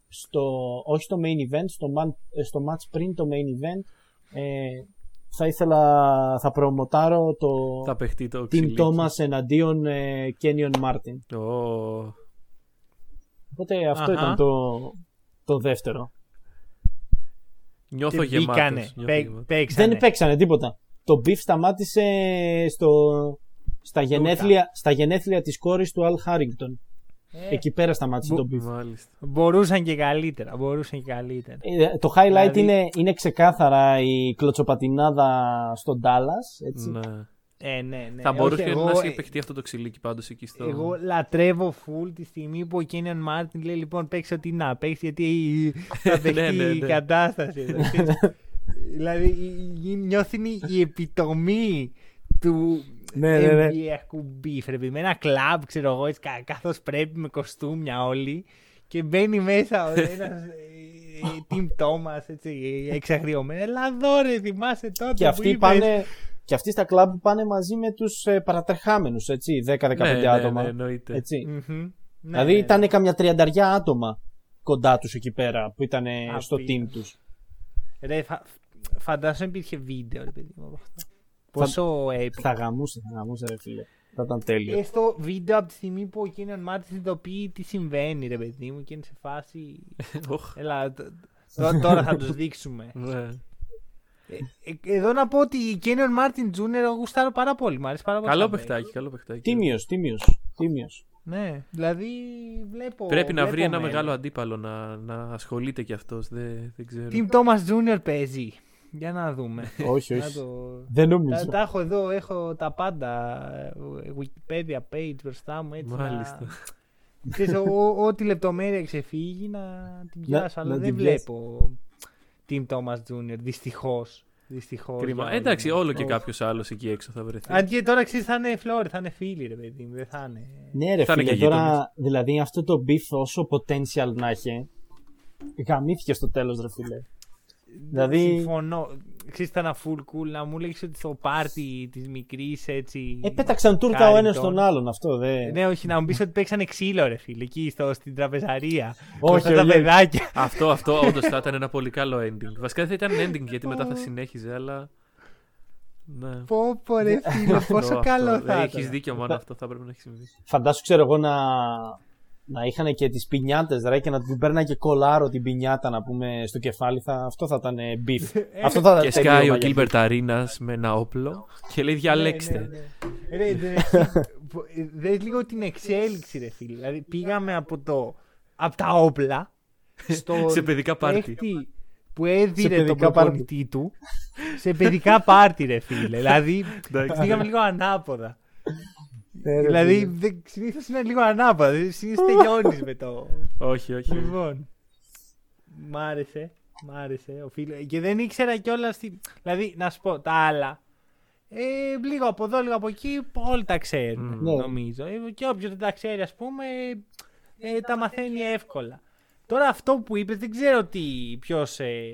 S3: στο, όχι στο main event, στο, man, ε, στο match πριν το main event ε, θα ήθελα, θα προμοτάρω το
S2: Θα παιχτεί το
S3: Team
S2: ξυλίκι.
S3: Thomas εναντίον ε, Kenyon Martin.
S2: Ω,
S3: Οπότε αυτό
S1: Αχα.
S3: ήταν το, το δεύτερο.
S2: Νιώθω
S1: Και
S2: γεμάτος.
S1: μπήκανε,
S2: νιώθω
S1: παί-
S2: γεμάτος.
S1: παίξανε.
S3: Δεν παίξανε τίποτα. Το beef σταμάτησε στο, στα, γενέθλια, στα γενέθλια της κόρης του Al Harrington.
S1: Ε,
S3: Εκεί πέρα σταμάτησε το beef.
S2: Μάλιστα.
S1: Μπορούσαν και καλύτερα. Μπορούσαν και καλύτερα.
S3: Ε, Το highlight
S1: Δηλαδή-
S3: είναι, είναι ξεκάθαρα η κλωτσοπατινάδα στον Dallas. Έτσι.
S2: Ναι.
S1: Ε, ναι, ναι.
S2: Θα
S1: Όχι,
S2: μπορούσε
S1: εγώ-
S2: να έχει παιχτεί αυτό το ξυλίκι πάντως εκεί στο...
S1: Εγώ λατρεύω full τη στιγμή που ο Κένιον Μάρτιν λέει λοιπόν παίξει ό,τι να παίξεις γιατί θα παιχτεί
S2: Ναι, ναι,
S1: η
S2: ναι.
S1: κατάσταση. εδώ, ξέρεις. δηλαδή η- η- νιώθει η επιτομή του
S3: Ναι, ναι, ναι.
S1: NBA beef, ρε παιδί, με ένα κλαμπ, ξέρω εγώ, έτσι, κα- καθώς πρέπει με κοστούμια όλοι και μπαίνει μέσα ο ένας ε, ε, Team Thomas, έτσι, εξαγριωμένο. Έλα εδώ ρε, θυμάσαι τότε
S3: Και
S1: που
S3: αυτοί,
S1: είπες.
S3: πάνε, και αυτοί στα κλαμπ πάνε μαζί με τους ε, παρατρεχάμενους, έτσι, 10-15
S2: ναι, ναι,
S3: άτομα.
S2: Ναι, εννοείται.
S3: έτσι.
S1: Μμμ. Ναι,
S3: δηλαδή
S1: ναι,
S3: ήταν καμιά τριανταριά άτομα κοντά τους εκεί πέρα που ήταν
S1: Α,
S3: στο
S1: πήγα.
S3: team τους.
S1: Ρε, φα... φαντάζομαι υπήρχε βίντεο, ρε παιδί μου. από αυτό. Πόσο επικό.
S3: Θα γαμούσε, θα γαμούσε ρε φίλε. Θα ήταν τέλειο.
S1: Και στο βίντεο από τη στιγμή που ο Kenyon Martin συνειδητοποιεί τι συμβαίνει, ρε παιδί μου, και είναι σε φάση.
S2: Οχ,
S1: Έλα, τ- τ- τώρα θα τους δείξουμε.
S2: ναι.
S1: Ε, ε, εδώ να πω ότι η Kenyon Martin Junior εγώ γουστάρω πάρα πολύ. Μ' αρέσει πάρα πολύ.
S2: Καλό
S1: σαν
S2: παιχτάκι, καλό παιχτάκι.
S3: Τίμιος, τίμιος, τίμιος.
S1: Ναι, δηλαδή βλέπω.
S2: Πρέπει να
S1: βλέπω
S2: βρει ένα
S1: μέλλον.
S2: μεγάλο αντίπαλο να, να ασχολείται κι αυτός. Δεν, δεν ξέρω.
S1: Team Thomas Junior παίζει. Για να δούμε.
S3: όχι,
S1: Να
S3: όχι.
S1: το-
S3: Δεν
S1: Τα,
S3: νομίζω.
S1: τα έχω εδώ, έχω τα πάντα. ε, Wikipedia page μπροστά μου έτσι.
S2: Μάλιστα.
S1: Να... Ξέρεις, ό- ό- ό,τι λεπτομέρεια ξεφύγει να την πιάσω. αλλά
S3: να
S1: δεν
S3: την πιάσεις.
S1: βλέπω Team Thomas Jr. Δυστυχώς. Δυστυχώς
S2: Κρίμα.
S1: για
S2: Ε, Εντάξει,
S1: όλους.
S2: όλο και
S1: Όχι.
S2: κάποιος άλλος εκεί έξω θα βρεθεί.
S1: Αν και τώρα ξέρεις θα είναι φλόρι, θα είναι φίλοι ρε παιδί μου. Δεν θα είναι.
S3: Ναι, ρε
S2: Θα είναι
S3: φίλε,
S2: και
S3: τώρα
S2: γείτονες.
S3: δηλαδή αυτό το beef όσο potential να έχει, γαμήθηκε στο τέλος ρε φίλε. Δηλαδή-
S1: Συμφωνώ. Ξέρεις, ήταν ένα full cool να μου λέγεις ότι στο πάρτι της μικρής έτσι.
S3: Επέταξαν τούρκα ο ένας
S1: Carrington.
S3: τον άλλον αυτό, δε.
S1: Ναι, όχι, να μου πεις ότι παίξανε ξύλο, ρε φίλε, εκεί στο, στην τραπεζαρία.
S3: Όχι,
S1: Αυτά τα
S3: όχι.
S1: παιδάκια.
S2: αυτό αυτό όντως θα ήταν ένα πολύ καλό ending. Βασικά δεν θα ήταν ending γιατί μετά θα συνέχιζε, αλλά. Ναι.
S1: Πω, πω, ρε φίλε, πόσο καλό θα
S2: Έχει
S1: ήταν.
S2: δίκιο, μόνο αυτό θα πρέπει να έχει συμβεί.
S3: Φαντάσου ξέρω εγώ να, να είχαν και τις πινιάτες ρε και να την παίρναν και κολάρο την πινιάτα να πούμε στο κεφάλι θα, αυτό θα ήταν ε, beef. αυτό θα ήταν
S2: Και
S3: τελείωμα
S2: σκάει ο
S3: για
S2: Gilbert Arenas με ένα όπλο και λέει διαλέξτε.
S1: Ναι, ναι, ναι. Ρε, δεν έχει- πο- Δες λίγο την εξέλιξη, ρε φίλε. Δηλαδή, πήγαμε από, το, από τα όπλα στο
S2: Σε παιδικά πάρτι.
S1: παίχτη που έδιρε
S3: Σε
S1: τον
S3: παιδικά
S1: προπονητή του σε παιδικά πάρτι, ρε φίλε. δηλαδή,
S2: Εντάξει.
S1: πήγαμε λίγο ανάποδα.
S3: Ναι, ρε,
S1: δηλαδή,
S3: φίλε.
S1: δεν- συνήθως είναι λίγο ανάποδα. Συνήθως τελειώνεις με το...
S2: Όχι, όχι.
S1: Λοιπόν. Μ' άρεσε. Μ' άρεσε. Ο φίλος... Και δεν ήξερα κιόλας. Τι... Δηλαδή, να σου πω τα άλλα. Ε, λίγο από εδώ, λίγο από εκεί, όλοι τα ξέρουν,
S2: Mm.
S3: Ναι.
S1: νομίζω. Ε, και όποιος δεν τα ξέρει, ας πούμε, ε, τα μαθαίνει εύκολα. Τώρα αυτό που είπες δεν ξέρω τι, ποιος, ε,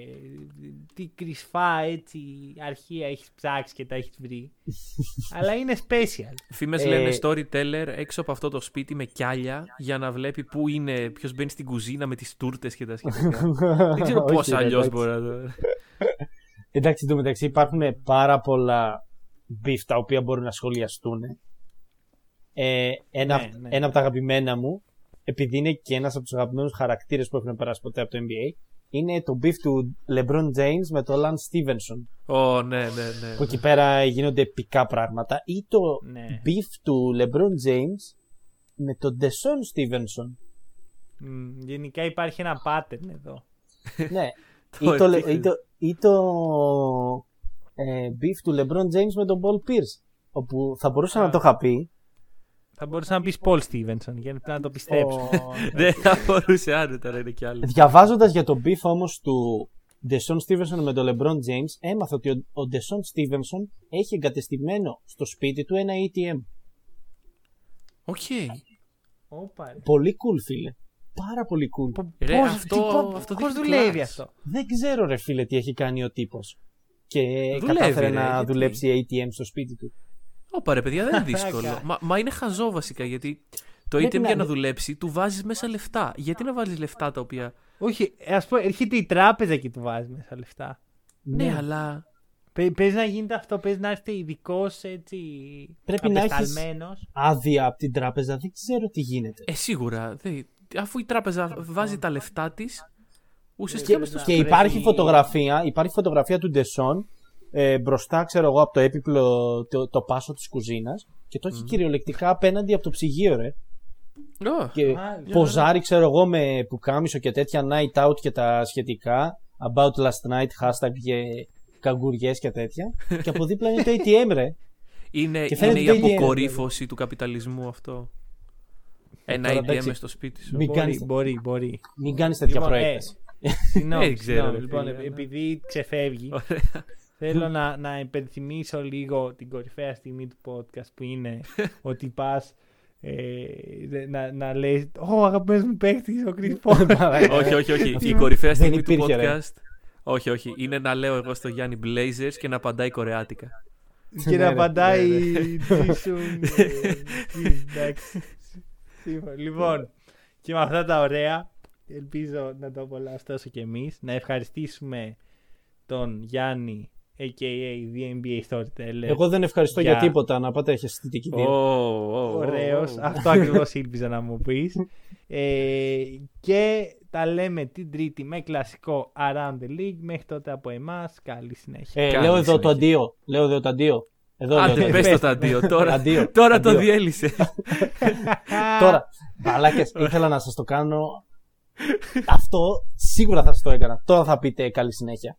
S1: τι κρυσφά έτσι αρχεία έχεις ψάξει και τα έχεις βρει. αλλά είναι special.
S2: Φήμες
S3: Ε,
S2: λένε storyteller έξω από αυτό το σπίτι με κιάλια για να βλέπει πού είναι, ποιος μπαίνει στην κουζίνα με τις τούρτες και τα σχετικά. Δεν ξέρω
S3: Όχι,
S2: πώ
S3: ρε,
S2: αλλιώς
S3: εντάξει.
S2: μπορεί να το.
S3: Εντάξει, εν τω μεταξύ υπάρχουν πάρα πολλά beef τα οποία μπορούν να σχολιαστούν. Ε, ένα,
S1: Ναι, ναι.
S3: ένα από τα αγαπημένα μου, επειδή είναι και ένας από τους αγαπημένους χαρακτήρες που έχουν περάσει ποτέ από το NBA, είναι το beef του LeBron James με το Lance Stevenson.
S2: Ω, ναι, ναι, ναι.
S3: Που εκεί πέρα γίνονται επικά πράγματα. Ή το
S1: Ναι.
S3: beef του LeBron James με τον Deshaun Stevenson.
S1: Μ, γενικά υπάρχει ένα pattern εδώ.
S3: ναι.
S2: Το
S3: ή, το,
S2: ευτύχες.
S3: ή το, ή το ε, beef του LeBron James με τον Paul Pierce. Όπου θα μπορούσα
S1: Α.
S3: να το είχα πει.
S1: Θα μπορούσα να πεις Paul Stevenson για να να το πιστέψω.
S3: Ο-
S2: Δεν θα μπορούσε άνετα να είναι κι άλλο.
S3: Διαβάζοντας για τον beef όμως του DeShawn Stevenson με τον LeBron James, έμαθα ότι ο, ο DeShawn Stevenson έχει εγκατεστημένο στο σπίτι του ένα ATM.
S2: Οκ.
S1: Όπα, ρε.
S3: Πολύ cool, φίλε. Πάρα πολύ cool.
S2: Ρε,
S1: Πώς-
S2: αυτό,
S1: τι- πώς-
S2: αυτό
S1: πώς
S2: δείχνει
S1: δουλεύει
S2: class.
S1: αυτό;
S3: Δεν ξέρω, ρε φίλε, τι έχει κάνει ο τύπος. Και
S2: Δουλεύει,
S3: κατάφερε
S2: ρε,
S3: να
S2: γιατί;
S3: δουλέψει ATM στο σπίτι του.
S2: Όπα ρε παιδιά, δεν είναι δύσκολο.
S1: Πλάκα.
S2: μα, μα είναι χαζό βασικά γιατί Το
S3: Πρέπει
S2: item
S3: να-
S2: για να δουλέψει, του βάζεις μέσα λεφτά. Γιατί να βάλεις λεφτά τα οποία.
S1: Όχι, ας πούμε, έρχεται η τράπεζα και του βάζει μέσα λεφτά.
S2: Ναι, αλλά.
S1: Πε- Παίζει να γίνεται αυτό, παίζει να είστε ειδικός έτσι.
S3: Πρέπει να έχεις-
S1: απεσταλμένος.
S3: Άδεια από την τράπεζα, δεν ξέρω τι γίνεται.
S2: Ε, σίγουρα. δε- αφού η τράπεζα βάζει τα λεφτά της, ουσιαστικά
S3: Και,
S2: μες στο
S3: και
S1: πρέπει-
S3: υπάρχει φωτογραφία, υπάρχει φωτογραφία του Ντεσόν ε, μπροστά, ξέρω εγώ, από το έπιπλο, το, το πάσο της κουζίνας και το έχει κυριολεκτικά απέναντι από το ψυγείο, ρε.
S2: Ω,
S3: Και
S1: Μάλιστα.
S3: ποζάρει, ξέρω εγώ, με πουκάμισο και τέτοια night out και τα σχετικά. About last night, hashtag και καγκουριές και τέτοια. και από δίπλα είναι το ATM, ρε.
S2: Είναι,
S3: Και φαίνεται
S2: είναι η
S3: το ATM,
S2: αποκορύφωση του καπιταλισμού αυτό. Ένα
S3: τώρα,
S2: ATM
S3: εντάξει,
S2: μες στο σπίτι σου.
S3: Μην
S1: Μπορεί,
S3: κάνεις-
S1: μπορεί, μπορεί.
S3: Μην κάνεις τέτοια
S1: Λοιπόν,
S3: προέκταση.
S1: Συγγνώμη,
S2: Δεν ξέρω,
S1: συγγνώμη.
S2: ρε
S1: Λοιπόν,
S2: φίλε,
S1: ε-
S2: ναι.
S1: επειδή ξεφεύγει,
S2: Ωραία.
S1: Θέλω να, να υπενθυμίσω λίγο την κορυφαία στιγμή του podcast που είναι ότι πας ε, να, να λες «Ω, αγαπημένος μου παίκτης, ο Chris Paul».
S2: όχι, όχι, όχι. Η κορυφαία στιγμή του
S3: υπήρχε, ρε.
S2: podcast. Όχι, όχι. Είναι να λέω εγώ στο Γιάννη Blazers και να απαντάει κορεάτικα.
S1: και
S3: Ναι,
S1: να
S3: ρε,
S1: απαντάει
S3: ναι,
S1: «Τζίσουν». ε, τι, Εντάξει. Σύμφωνα. Λοιπόν, και με αυτά τα ωραία, ελπίζω να το απολαύσετε όσο και εμείς. Να ευχαριστήσουμε τον Γιάννη, a.k.a. The NBA Storyteller.
S3: Εγώ δεν ευχαριστώ για,
S1: Για-
S3: τίποτα. Να πάτε έχει αισθητική βία.
S1: Ωραίος. Αυτό ακριβώς ήλπιζα να μου πεις. Ε, και τα λέμε την Τρίτη με κλασικό Around the League. Μέχρι τότε από εμάς. Καλή συνέχεια.
S3: Ε,
S2: Καλή
S3: λέω εδώ το
S2: συνέχεια.
S3: αντίο. Λέω εδώ το αντίο. Εδώ λέω το
S2: Άντε,
S3: αντίο.
S2: πες το τα αντίο. Τώρα,
S3: Αντίο.
S2: τώρα το
S3: Αντίο.
S2: διέλυσε.
S3: Τώρα, μαλάκες, ήθελα να σας το κάνω. Αυτό σίγουρα θα σας το έκανα. Τώρα θα πείτε καλή συνέχεια.